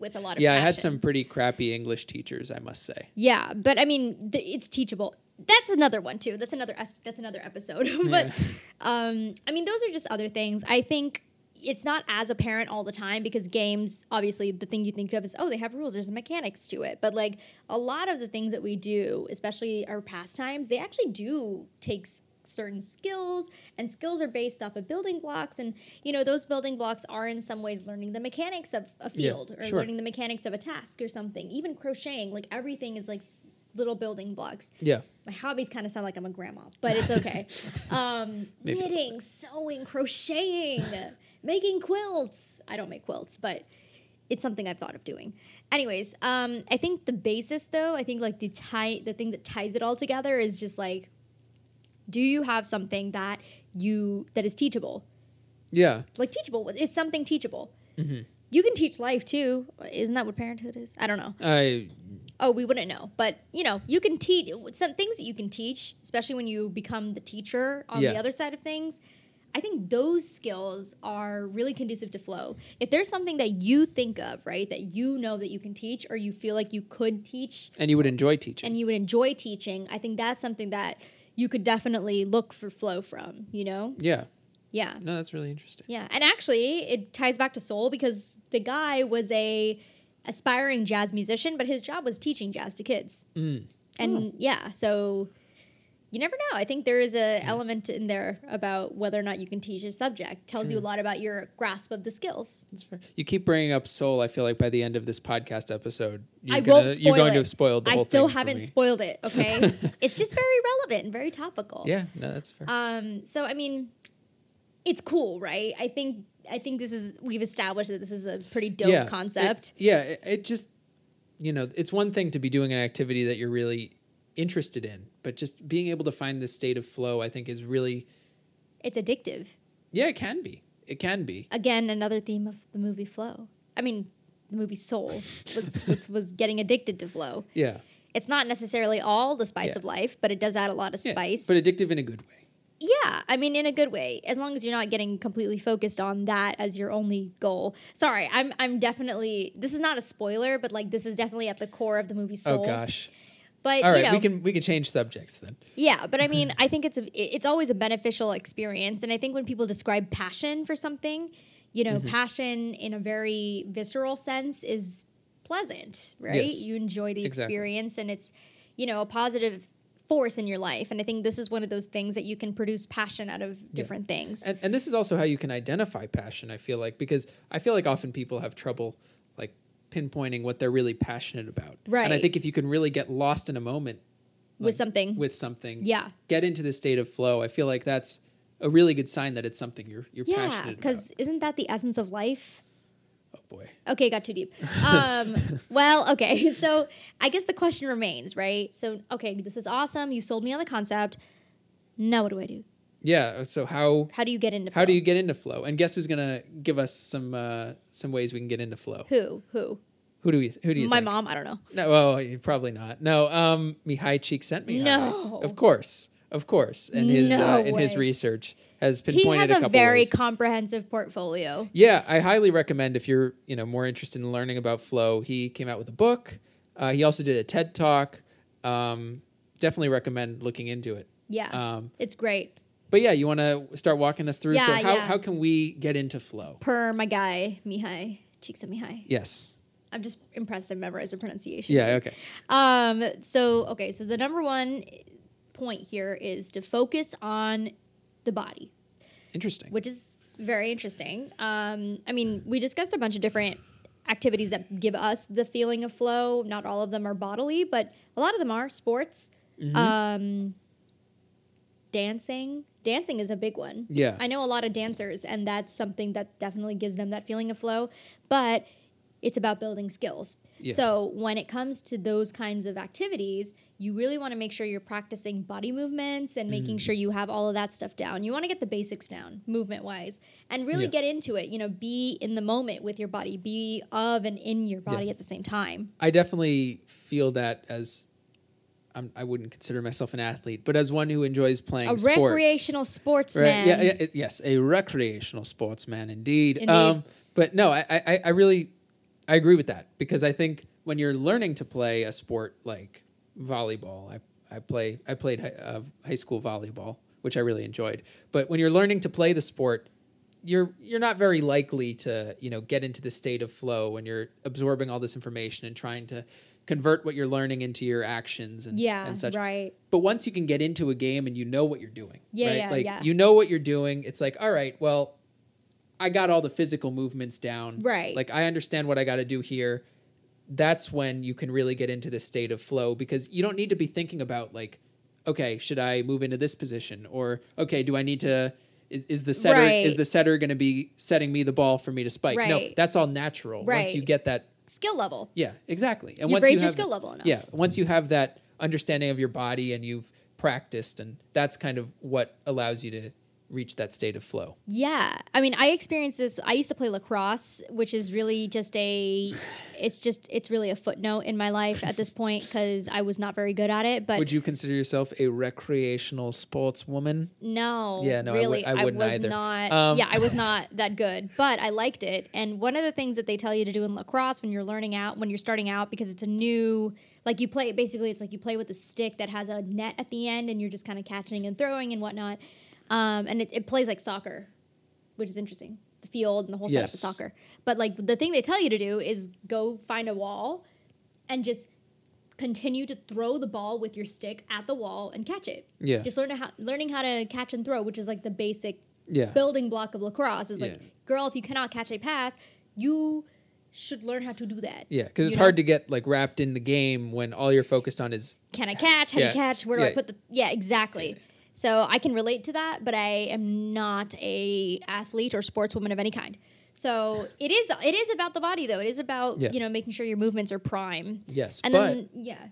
with a lot of yeah, I had some pretty crappy English teachers, I must say. Yeah, but I mean, th- it's teachable. That's another one too. That's another as- that's another episode. but Yeah. um, I mean, those are just other things. I think it's not as apparent all the time because games, obviously, the thing you think of is oh, they have rules. There's mechanics to it. But like a lot of the things that we do, especially our pastimes, they actually do take certain skills and skills are based off of building blocks and you know those building blocks are in some ways learning the mechanics of a Yeah, field or sure. learning the mechanics of a task or something. Even crocheting like everything is like little building blocks. Yeah. my hobbies kind of sound like i'm a grandma but it's okay. Um, Maybe. a little knitting sewing crocheting making quilts. I don't make quilts but it's something i've thought of doing. Anyways um, i think the basis though i think like the tie the thing that ties it all together is just like do you have something that you that is teachable Yeah. like teachable is something teachable Mhm. you can teach life too isn't that what parenthood is i don't know I oh we wouldn't know but you know you can teach some things that you can teach especially when you become the teacher on Yeah. the other side of things i think those skills are really conducive to flow if there's something that you think of right that you know that you can teach or you feel like you could teach and you would enjoy teaching. and you would enjoy teaching i think that's something that you could definitely look for flow from you know yeah. yeah No, that's really interesting. yeah, and actually, it ties back to soul because the guy was a aspiring jazz musician, but his job was teaching jazz to kids. Mm. And yeah, so you never know. I think there is a element in there about whether or not you can teach a subject. Tells you a lot about your grasp of the skills. That's fair. You keep bringing up soul. I feel like by the end of this podcast episode, you're I gonna, won't spoil you're going it. to have spoiled the I whole still haven't spoiled it. Okay, it's just very relevant and very topical. Yeah, no, that's fair. Um. So I mean, it's cool, right? I think I think this is we've established that this is a pretty dope yeah, concept. It, yeah, it, it just you know, it's one thing to be doing an activity that you're really interested in, but just being able to find this state of flow, I think, is really it's addictive. yeah, it can be. It can be. Again, another theme of the movie Flow. I mean, the movie Soul was was, was getting addicted to flow. Yeah. It's not necessarily all the spice Yeah. of life, but it does add a lot of yeah. spice. but addictive in a good way. yeah, I mean, in a good way, as long as you're not getting completely focused on that as your only goal. Sorry, I'm I'm definitely this is not a spoiler, but like this is definitely at the core of the movie Soul. Oh gosh. But All you know, we can we can change subjects then. Yeah, but I mean, I think it's a it's always a beneficial experience, and I think when people describe passion for something, you Mm-hmm. know, passion in a very visceral sense is pleasant, right? Yes. You enjoy the Exactly. experience, and it's you know a positive force in your life, and I think this is one of those things that you can produce passion out of different things. And, and this is also how you can identify passion, I feel like, because I feel like often people have trouble pinpointing what they're really passionate about. Right. And I think if you can really get lost in a moment with something, with something, yeah, get into the state of flow, I feel like that's a really good sign that it's something you're you're yeah, passionate about. Yeah, because isn't that the essence of life? Oh boy. Okay, got too deep. Um, well, okay. So I guess the question remains, right? So, okay, this is awesome. You sold me on the concept. Now, what do I do? Yeah. So how How do you get into how do flow? you get into flow? And guess who's gonna give us some uh, some ways we can get into flow? Who? Who? Who do we who do you My think? mom? I don't know. No, well, probably not. No, um, Mihaly Cheek sent me. No. of course, of course, and his No uh, in his research has pinpointed He has a a, very ways. comprehensive portfolio. yeah, I highly recommend if you're you know more interested in learning about flow. He came out with a book. Uh, he also did a TED talk. Um, definitely recommend looking into it. Yeah, Um, it's great. But yeah, you want to start walking us through. so Yeah, how yeah. how can we get into flow? Per my guy Mihaly, Cheeks and Mihai. Yes. I'm just impressed. I memorized the pronunciation. Yeah. Okay. Um. So okay. So the number one point here is to focus on the body. Interesting. which is very interesting. Um, I mean, we discussed a bunch of different activities that give us the feeling of flow. Not all of them are bodily, but a lot of them are sports, Mm-hmm. um, dancing. Dancing is a big one. Yeah. I know a lot of dancers, and that's something that definitely gives them that feeling of flow. But it's about building skills. Yeah. So when it comes to those kinds of activities, you really want to make sure you're practicing body movements and making Mm. sure you have all of that stuff down. You want to get the basics down, movement wise, and really Yeah. get into it. You know, be in the moment with your body, be of and in your body Yeah. at the same time. I definitely feel that as I'm, I wouldn't consider myself an athlete, but as one who enjoys playing A sports, recreational sportsman. Right? Yeah, yeah, yes, a recreational sportsman, indeed. Indeed. Um, but no, I, I, I really, I agree with that because I think when you're learning to play a sport like volleyball, I, I play, I played uh, high school volleyball, which I really enjoyed. But when you're learning to play the sport, you're you're not very likely to you know get into the state of flow when you're absorbing all this information and trying to convert what you're learning into your actions and, Yeah, and such right. but once you can get into a game and you know what you're doing Yeah, right yeah, like yeah. you know what you're doing it's like all right well i got all the physical movements down Right. like i understand what i got to do here that's when you can really get into this state of flow because you don't need to be thinking about like okay should i move into this position or okay do i need to is, is the setter Right. is the setter going to be setting me the ball for me to spike no that's all natural Right. once you get that Skill level. yeah exactly and You've once raised you your have skill level enough. yeah, once you have that understanding of your body and you've practiced, and that's kind of what allows you to reach that state of flow. Yeah. I mean, I experienced this. I used to play lacrosse, which is really just a, it's just, it's really a footnote in my life at this point because I was not very good at it. But Would you consider yourself a recreational sportswoman? no, Yeah, no, I would- really, I wouldn't was either. not, Um, yeah, I was not that good, but I liked it. And one of the things that they tell you to do in lacrosse when you're learning out, when you're starting out, because it's a new, like you play, basically, it's like you play with a stick that has a net at the end and you're just kind of catching and throwing and whatnot. Um, and it, it plays like soccer, which is interesting. The field and the whole setup Yes. of soccer. But like the thing they tell you to do is go find a wall and just continue to throw the ball with your stick at the wall and catch it. Yeah. Just learn how, learning how to catch and throw, which is like the basic Yeah. building block of lacrosse. Is like, Yeah. girl, if you cannot catch a pass, you should learn how to do that. Yeah, because it's You hard to get like wrapped in the game when all you're focused on is Can I catch? How do you catch? Where do I put the? Yeah, exactly. So I can relate to that, but I am not a athlete or sportswoman of any kind. So it is it is about the body though. It is about Yeah. you know making sure your movements are prime. yes, And but then yeah.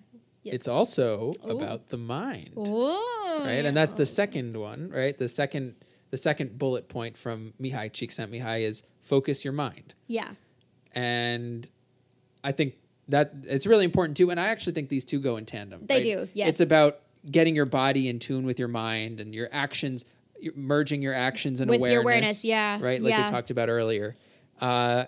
Yes. it's also Ooh. about the mind, Whoa. right? And that's the second one, right? The second the second bullet point from Mihaly Csikszentmihalyi is focus your mind. Yeah. and I think that it's really important too. And I actually think these two go in tandem. They right? do, yes. It's about getting your body in tune with your mind and your actions, merging your actions and With awareness. your awareness, yeah, Right, like yeah. we talked about earlier. Uh,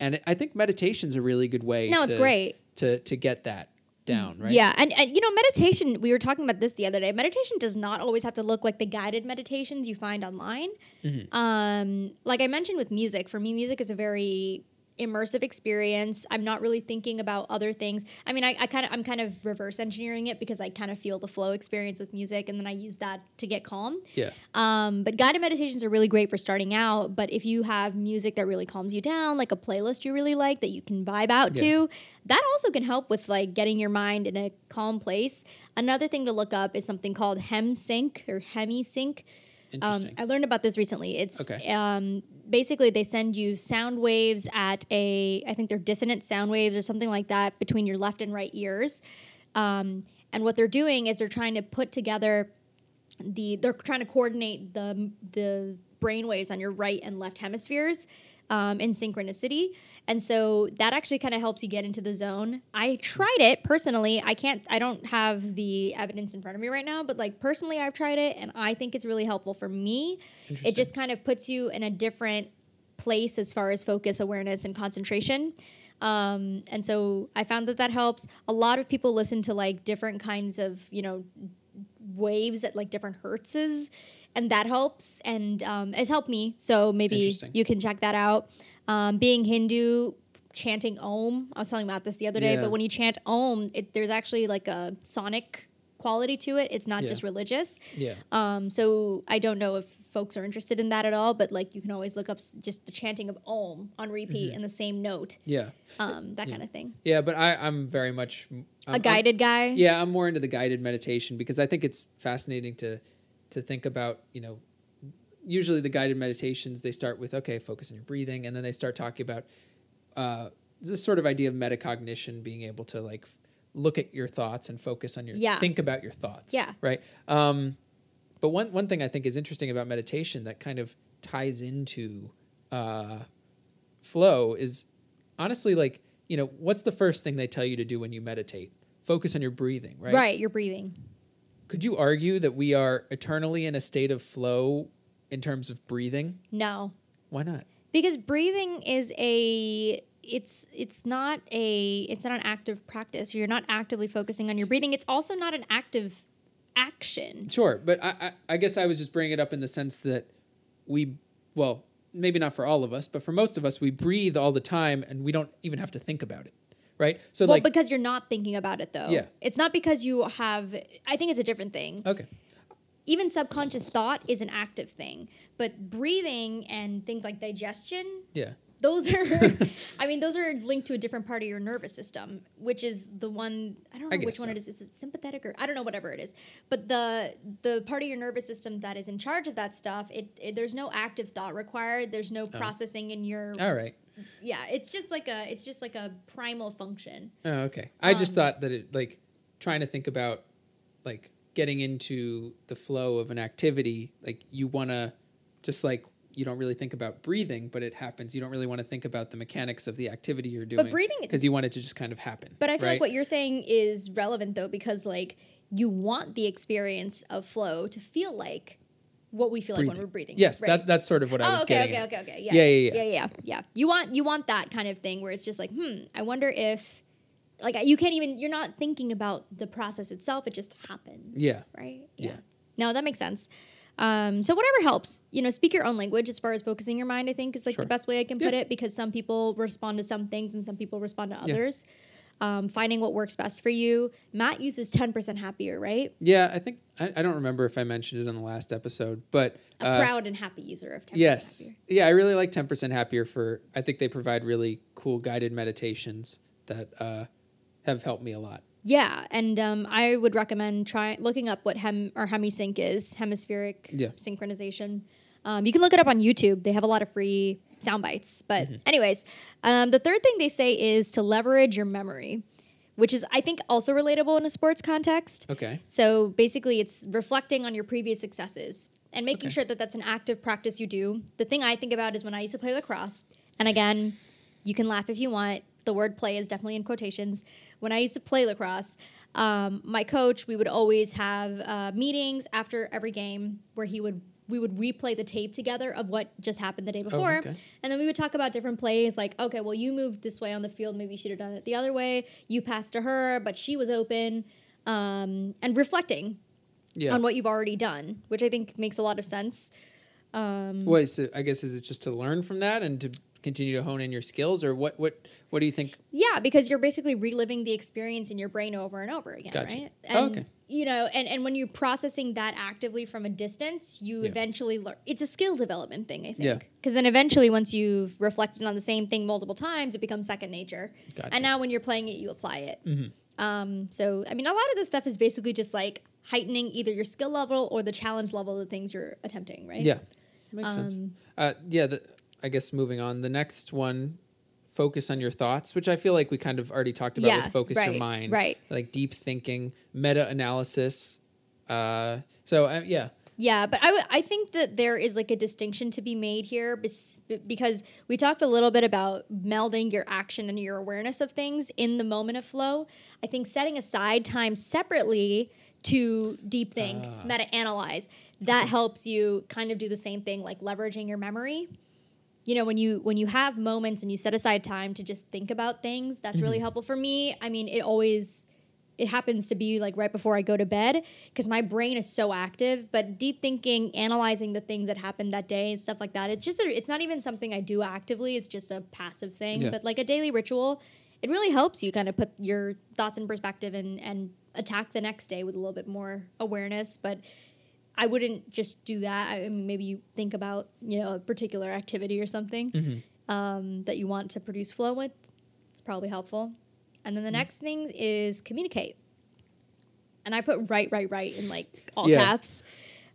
and I think meditation's a really good way. No, to, it's great. to to get that down. Right. Yeah, and, and you know, meditation. We were talking about this the other day. Meditation does not always have to look like the guided meditations you find online. Mm-hmm. Um, like I mentioned with music, for me, music is a very immersive experience. I'm not really thinking about other things. I mean, I, I kind of I'm kind of reverse engineering it because I kind of feel the flow experience with music, and then I use that to get calm. Yeah. Um, but guided meditations are really great for starting out. But if you have music that really calms you down, like a playlist you really like that you can vibe out Yeah. to, that also can help with like getting your mind in a calm place. Another thing to look up is something called hem sync or hemi sync. Um, I learned about this recently. It's Okay. um, basically they send you sound waves at a, I think they're dissonant sound waves or something like that between your left and right ears. Um, and what they're doing is they're trying to put together the, they're trying to coordinate the the brain waves on your right and left hemispheres um, in synchronicity. And so that actually kind of helps you get into the zone. I tried it personally. I can't, I don't have the evidence in front of me right now, but like personally, I've tried it and I think it's really helpful for me. It just kind of puts you in a different place as far as focus, awareness, and concentration. Um, and so I found that that helps. A lot of people listen to like different kinds of, you know, waves at like different hertzes, and that helps and um, it's helped me. So maybe you can check that out. Um, being Hindu, chanting Om. I was talking about this the other day, Yeah. but when you chant Om, it, there's actually like a sonic quality to it. It's not Yeah. just religious. Yeah. Um, so I don't know if folks are interested in that at all, but like you can always look up s- just the chanting of Om on repeat Mm-hmm. in the same note, Yeah. um, that kind of thing. Yeah. But I, I'm very much I'm- A I'm- guided guy. yeah i'm more into the guided meditation because i think it's fascinating to to think about you know usually the guided meditations they start with okay focus on your breathing and then they start talking about uh this sort of idea of metacognition being able to like look at your thoughts and focus on your Yeah. think about your thoughts Yeah. right um but one one thing i think is interesting about meditation that kind of ties into uh flow is honestly like you know what's the first thing they tell you to do when you meditate focus on your breathing right Right, you're breathing. Could you argue that we are eternally in a state of flow in terms of breathing No, why not because breathing is a it's it's not a it's not an active practice. You're not actively focusing on your breathing. It's also not an active action. sure but I, I i guess i was just bringing it up in the sense that we well maybe not for all of us but for most of us we breathe all the time and we don't even have to think about it right so well, like because you're not thinking about it though. Yeah. It's not because you have I think it's a different thing. okay Even subconscious thought is an active thing, but breathing and things like digestion, yeah those are I mean, those are linked to a different part of your nervous system, which is the one I don't I know which one so. it is. Is it sympathetic or I don't know whatever it is. But the the part of your nervous system that is in charge of that stuff, it, it there's no active thought required. There's no oh. processing in your all right yeah, it's just like a it's just like a primal function. Oh, okay. I just Um, thought that it like trying to think about like getting into the flow of an activity, like you want to just like you don't really think about breathing, but it happens. You don't really want to think about the mechanics of the activity you're doing. But breathing- because you want it to just kind of happen. But I feel right? like what you're saying is relevant though, because like you want the experience of flow to feel like what we feel like when we're breathing. Yes, right? that that's sort of what I Oh, was okay, getting okay, at. okay, okay. Yeah. Yeah, yeah, yeah. yeah, yeah, yeah. You want you want that kind of thing where it's just like, hmm, I wonder if, like, you can't even. You're not thinking about the process itself. It just happens. Yeah. Right. Yeah. No, that makes sense. Um, so whatever helps, you know, speak your own language as far as focusing your mind. I think is like Sure. the best way I can Yeah. put it because some people respond to some things and some people respond to Yeah. Um, finding what works best for you. Matt uses 10% happier, right? Yeah, I think I, I don't remember if I mentioned it on the last episode, but A uh, proud and happy user of 10% yes, happier. yeah, I really like ten percent happier for. I think they provide really cool guided meditations that uh, have helped me a lot. Yeah, and um, I would recommend trying looking up what hem or hemisync is, hemispheric Yeah. synchronization. Um, you can look it up on YouTube. They have a lot of free sound bites. But anyways, um, the third thing they say is to leverage your memory, which is I think also relatable in a sports context. Okay. So basically, it's reflecting on your previous successes and making Okay. sure that that's an active practice you do. The thing I think about is when I used to play lacrosse, and again, you can laugh if you want. The word play is definitely in quotations. When I used to play lacrosse, um, my coach, we would always have uh, meetings after every game where he would we would replay the tape together of what just happened the day before. okay. And then we would talk about different plays like, okay, well, you moved this way on the field. Maybe you should have done it the other way. You passed to her, but she was open. Um, and reflecting Yeah. on what you've already done, which I think makes a lot of sense. Um, What is it? I guess is it just to learn from that and to continue to hone in your skills, or what? What? What do you think? yeah, because you're basically reliving the experience in your brain over and over again, Gotcha. right? Oh, okay. You know, and, and when you're processing that actively from a distance, you Yeah. eventually learn. It's a skill development thing, I think. Yeah. Because then eventually, once you've reflected on the same thing multiple times, it becomes second nature. Gotcha. And now when you're playing it, you apply it. mm-hmm. Um, so, I mean, a lot of this stuff is basically just like heightening either your skill level or the challenge level of the things you're attempting, right? Yeah, makes sense. Um, Uh, yeah, the, I guess moving on. The next one, focus on your thoughts, which I feel like we kind of already talked about Yeah, with focus right, your mind, right. Like deep thinking, meta analysis. Uh, so uh, yeah, Yeah, but I, w- I think that there is like a distinction to be made here bes- because we talked a little bit about melding your action and your awareness of things in the moment of flow. I think setting aside time separately to deep think, Ah. meta analyze, that helps you kind of do the same thing like leveraging your memory. You know, when you when you have moments and you set aside time to just think about things, that's really mm-hmm. helpful for me. I mean, it always it happens to be like right before I go to bed because my brain is so active. But deep thinking, analyzing the things that happened that day and stuff like that, it's just a, it's not even something I do actively. It's just a passive thing. Yeah. But like a daily ritual, it really helps you kind of put your thoughts in perspective and and attack the next day with a little bit more awareness. But I wouldn't just do that. I mean, maybe you think about you know a particular activity or something Mm-hmm. um, that you want to produce flow with. It's probably helpful. And then the next thing is communicate. And I put right, right, right in like all Yeah. caps.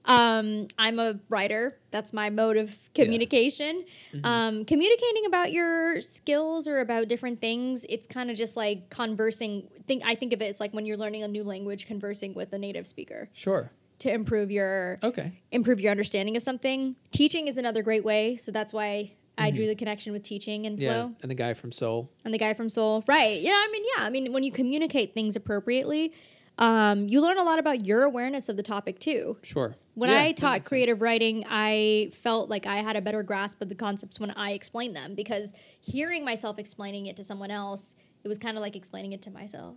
Um, I'm a writer. That's my mode of communication. Um, communicating about your skills or about different things, it's kind of just like conversing. Think I think of it as like when you're learning a new language, conversing with a native speaker sure, to improve your okay, improve your understanding of something. Teaching is another great way. So that's why I drew the connection with teaching and yeah. flow. And the guy from Soul, And the guy from Soul. Right. Yeah, I mean, yeah. I mean, when you communicate things appropriately, um, you learn a lot about your awareness of the topic too. sure. When Yeah, I taught makes sense. creative writing, I felt like I had a better grasp of the concepts when I explained them because hearing myself explaining it to someone else, it was kind of like explaining it to myself.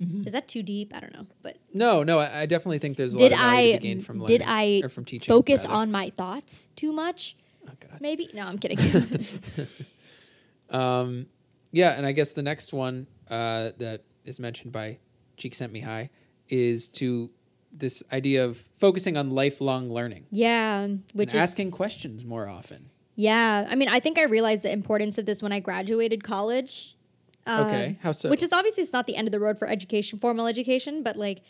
Mm-hmm. Is that too deep? I don't know. But No, no, I, I definitely think there's a did lot of value I to be gained from learning did I or from teaching. focus rather. on my thoughts too much? Oh, God. Maybe. No, I'm kidding. Um, yeah, and I guess the next one uh, that is mentioned by Csikszentmihalyi is to this idea of focusing on lifelong learning, yeah, which is asking questions more often. Yeah, I mean, I think I realized the importance of this when I graduated college. Um, Okay, how so? Which is obviously it's not the end of the road for education, formal education, but like,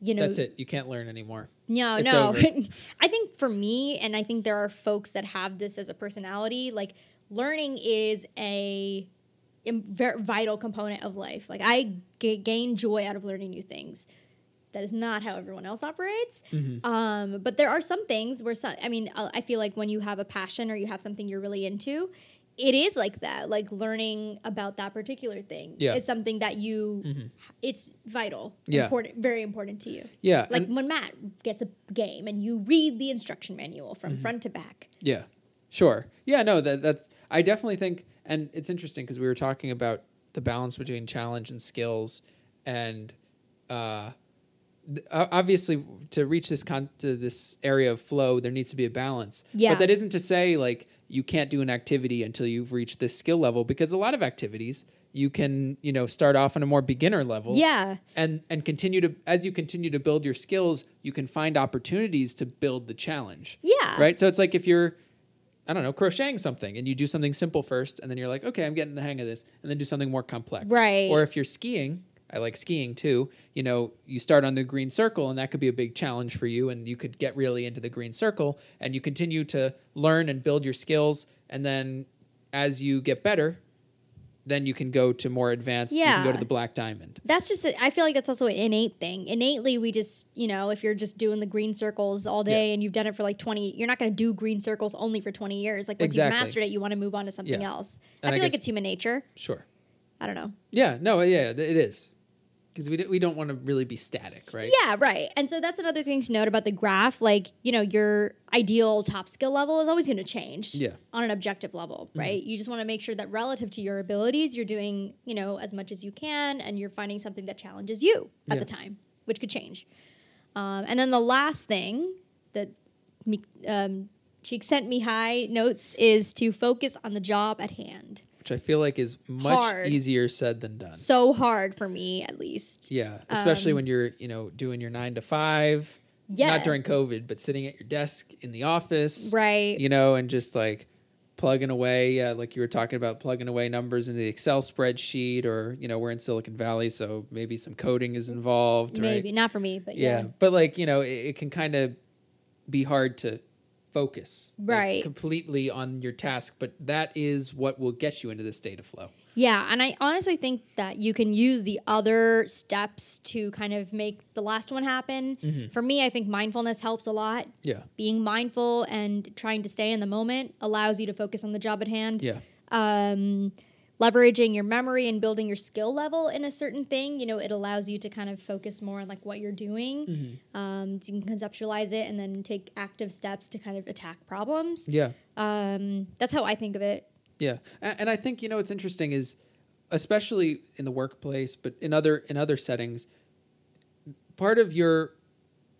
you know, That's it. You can't learn anymore. no, It's no. I think for me, and I think there are folks that have this as a personality. Like, learning is a vital component of life. Like, I g- gain joy out of learning new things. That is not how everyone else operates. Mm-hmm. Um, but there are some things where some, I mean, I I feel like when you have a passion or you have something you're really into, it is like that. Like learning about that particular thing Yeah. is something that you, it's vital, Yeah. important, very important to you. Yeah, Like and- when Matt gets a game and you read the instruction manual Mm-hmm. from front to back. Yeah, sure. Yeah, no, that that's. I definitely think, and it's interesting because we were talking about the balance between challenge and skills, and uh, obviously to reach this con to this area of flow, there needs to be a balance. Yeah. But that isn't to say like you can't do an activity until you've reached this skill level because a lot of activities you can you know start off on a more beginner level Yeah. and and continue to as you continue to build your skills you can find opportunities to build the challenge Yeah. right so it's like if you're i don't know crocheting something and you do something simple first and then you're like okay i'm getting the hang of this and then do something more complex Right. or if you're skiing i like skiing too you know you start on the green circle and that could be a big challenge for you and you could get really into the green circle and you continue to learn and build your skills and then as you get better then you can go to more advanced you can go to the black diamond That's just, a, I feel like that's also an innate thing. Innately, we just, you know, if you're just doing the green circles all day and you've done it for like 20, you're not going to do green circles only for 20 years. Like once Exactly. you've mastered it, you want to move on to something Yeah. else. And I I feel like it's human nature. sure I don't know. Yeah, no, yeah, it is. Because we, d- we don't want to really be static, right? Yeah, right. And so that's another thing to note about the graph. Like, you know, your ideal top skill level is always going to change Yeah. on an objective level, right? You just want to make sure that relative to your abilities, you're doing, you know, as much as you can and you're finding something that challenges you at Yeah. the time, which could change. Um, and then the last thing that me, um, Csikszentmihalyi notes is to focus on the job at hand. Which I feel like is much Hard. easier said than done. So hard for me, at least. Yeah, especially when you're, you know, doing your nine to five. Um, Yeah. Not during COVID, but sitting at your desk in the office. Right. You know, and just like plugging away, yeah, like you were talking about plugging away numbers into the Excel spreadsheet, or you know, we're in Silicon Valley, so maybe some coding is involved, Maybe. right? Not for me, but yeah. yeah. but like you know it, it can kind of be hard to focus like, Right. completely on your task but that is what will get you into this state of flow Yeah, and I honestly think that you can use the other steps to kind of make the last one happen. Mm-hmm. For me, I think mindfulness helps a lot. yeah Being mindful and trying to stay in the moment allows you to focus on the job at hand. yeah Um, leveraging your memory and building your skill level in a certain thing, you know, it allows you to kind of focus more on like what you're doing. Mm-hmm. Um, so you can conceptualize it and then take active steps to kind of attack problems. yeah Um, that's how I think of it. yeah and, and i think you know what's interesting is especially in the workplace but in other in other settings part of your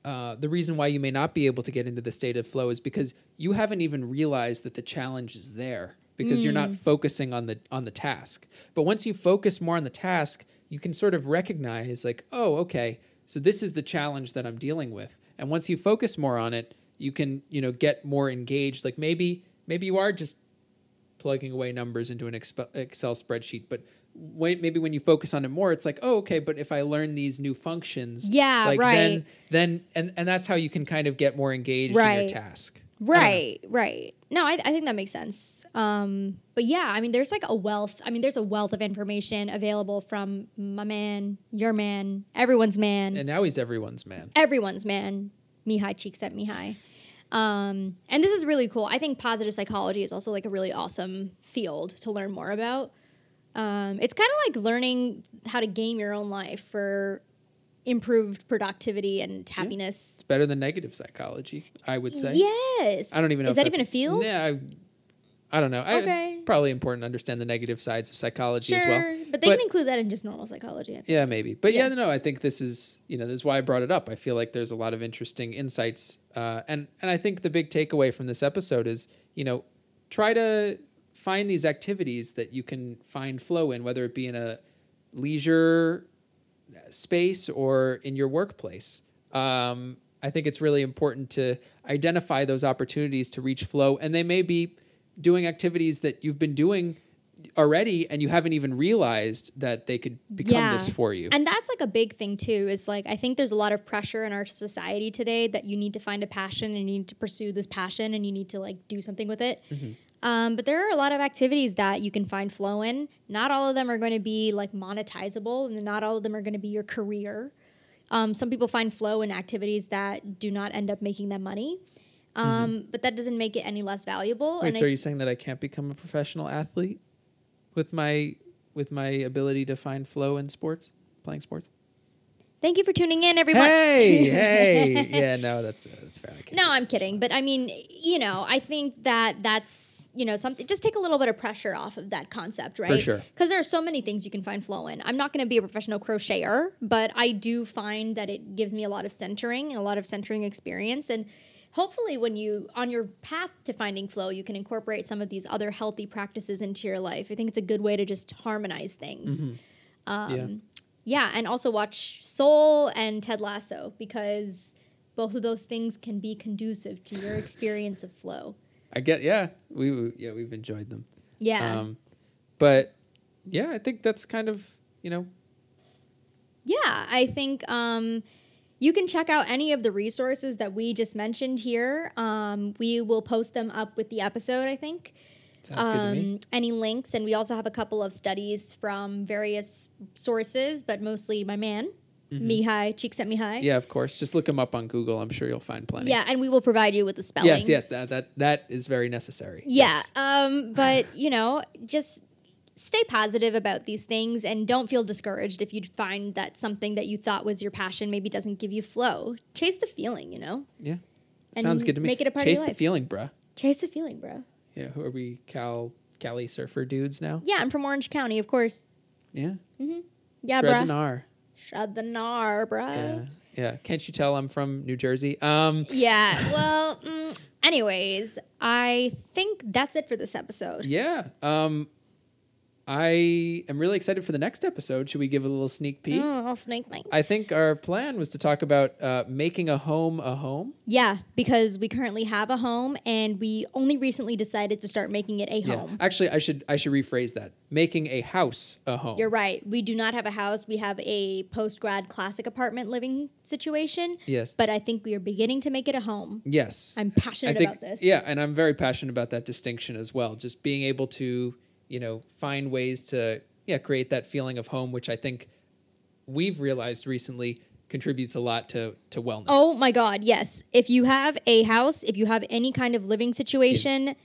uh, the reason why you may not be able to get into the state of flow is because you haven't even realized that the challenge is there because you're not hmm. focusing on the on the task. But once you focus more on the task, you can sort of recognize like, oh, okay, so this is the challenge that I'm dealing with. And once you focus more on it, you can, you know, get more engaged. Like maybe maybe you are just plugging away numbers into an Excel spreadsheet, but when, maybe when you focus on it more, it's like, oh, okay, but if I learn these new functions, Yeah, like right. then then and and that's how you can kind of get more engaged in your task. Right, right. No, I, I think that makes sense. Um, but yeah, I mean, there's like a wealth. I mean, there's a wealth of information available from my man, your man, everyone's man, And now he's everyone's man. everyone's man. Mihaly Csikszentmihalyi. Um, and this is really cool. I think positive psychology is also like a really awesome field to learn more about. Um, it's kind of like learning how to game your own life for improved productivity and happiness. It's better than negative psychology, I would say. Yes. I don't even know. Is if that even a field? Yeah, I, I don't know. I, Okay. it's probably important to understand the negative sides of psychology Sure, as well. but they can include that in just normal psychology. I. Yeah, maybe. But yeah. Yeah. no, I think this is you know this is why I brought it up. I feel like there's a lot of interesting insights, uh, and and I think the big takeaway from this episode is you know try to find these activities that you can find flow in, whether it be in a leisure space or in your workplace. Um, I think it's really important to identify those opportunities to reach flow, and they may be doing activities that you've been doing already and you haven't even realized that they could become this for you. And that's like a big thing too. Is like I think there's a lot of pressure in our society today that you need to find a passion and you need to pursue this passion and you need to like do something with it. Mm-hmm. Um, but there are a lot of activities that you can find flow in. Not all of them are going to be like monetizable, and not all of them are going to be your career. Um, some people find flow in activities that do not end up making them money, um, but that doesn't make it any less valuable. Mm-hmm. Wait, and so I- are you saying that I can't become a professional athlete with my with my ability to find flow in sports, playing sports? Thank you for tuning in, everyone. Hey, hey, yeah, no, that's uh, that's fair. No, I'm kidding. But I mean, you know, I think that that's, you know, something, just take a little bit of pressure off of that concept, right? For sure. Because there are so many things you can find flow in. I'm not going to be a professional crocheter, but I do find that it gives me a lot of centering and a lot of centering experience. And hopefully when you on your path to finding flow you can incorporate some of these other healthy practices into your life i think it's a good way to just harmonize things um, Yeah. Yeah and also watch soul and ted lasso because both of those things can be conducive to your experience of flow I get yeah we we- yeah we've enjoyed them. yeah Um, but yeah, I think that's kind of you know Yeah, I think um, you can check out any of the resources that we just mentioned here. Um, we will post them up with the episode, I think. Sounds good to me. Um, any links, and we also have a couple of studies from various sources, but mostly my man, Mihaly, Cheekset Mihai. Mm-hmm. Yeah, of course. Just look them up on Google. I'm sure you'll find plenty. Yeah, and we will provide you with the spelling. Yes, yes, that that that is very necessary. Yeah. Yes. Um, but you know, just stay positive about these things and don't feel discouraged if you find that something that you thought was your passion maybe doesn't give you flow. Chase the feeling, you know? Yeah. And Sounds good to me. make it a part of Chase your the feeling, bruh. Chase the feeling, bro. Yeah, who are we? Cal Cali surfer dudes now? Yeah, I'm from Orange County, of course. Yeah. Yeah, Shred the bruh. gnar. Shred the gnar, bruh. Yeah. Yeah. Can't you tell I'm from New Jersey? Um Yeah. Well, mm, anyways, I think that's it for this episode. yeah. Um I am really excited for the next episode. Should we give a little sneak peek? Oh, I'll snake bite. I think our plan was to talk about uh, making a home a home. Yeah, because we currently have a home and we only recently decided to start making it a Yeah. home. Actually, I should I should rephrase that. Making a house a home. You're right. We do not have a house. We have a post grad classic apartment living situation, yes. but I think we are beginning to make it a home. Yes. I'm passionate I think, about this. Yeah, and I'm very passionate about that distinction as well. Just being able to, you know, find ways to yeah, create that feeling of home, which I think we've realized recently contributes a lot to to wellness. Oh my God, yes. If you have a house, if you have any kind of living situation,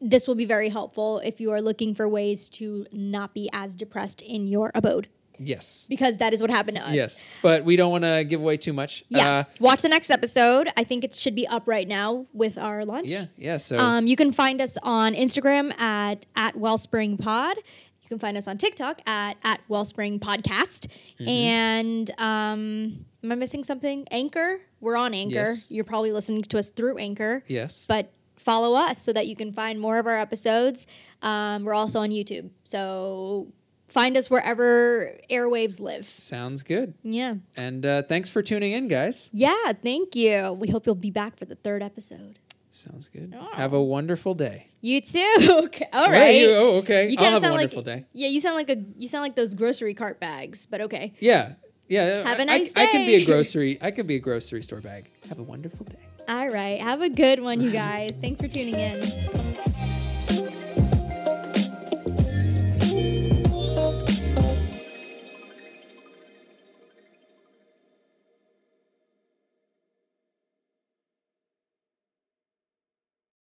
this will be very helpful if you are looking for ways to not be as depressed in your abode, yes. because that is what happened to us. Yes. But we don't want to give away too much. Yeah. Uh, Watch the next episode. I think it should be up right now with our lunch. yeah, yeah. So Um, you can find us on Instagram at at Wellspring Pod. You can find us on TikTok at at Wellspring Podcast. Mm-hmm. And um, am I missing something? Anchor. We're on Anchor. Yes. You're probably listening to us through Anchor. yes. But follow us so that you can find more of our episodes. Um, we're also on YouTube. So find us wherever airwaves live. Sounds good. Yeah. And uh, thanks for tuning in, guys. Yeah. Thank you. We hope you'll be back for the third episode. Sounds good. Oh. Have a wonderful day. You too. okay. All right. you- oh, okay. You I'll have of a sound wonderful like day. yeah. You sound like a you sound like those grocery cart bags, but okay. Yeah. Yeah. Have a I- nice I, I can be a grocery. I could be a grocery store bag. Have a wonderful day. All right. Have a good one, you guys. Thanks for tuning in.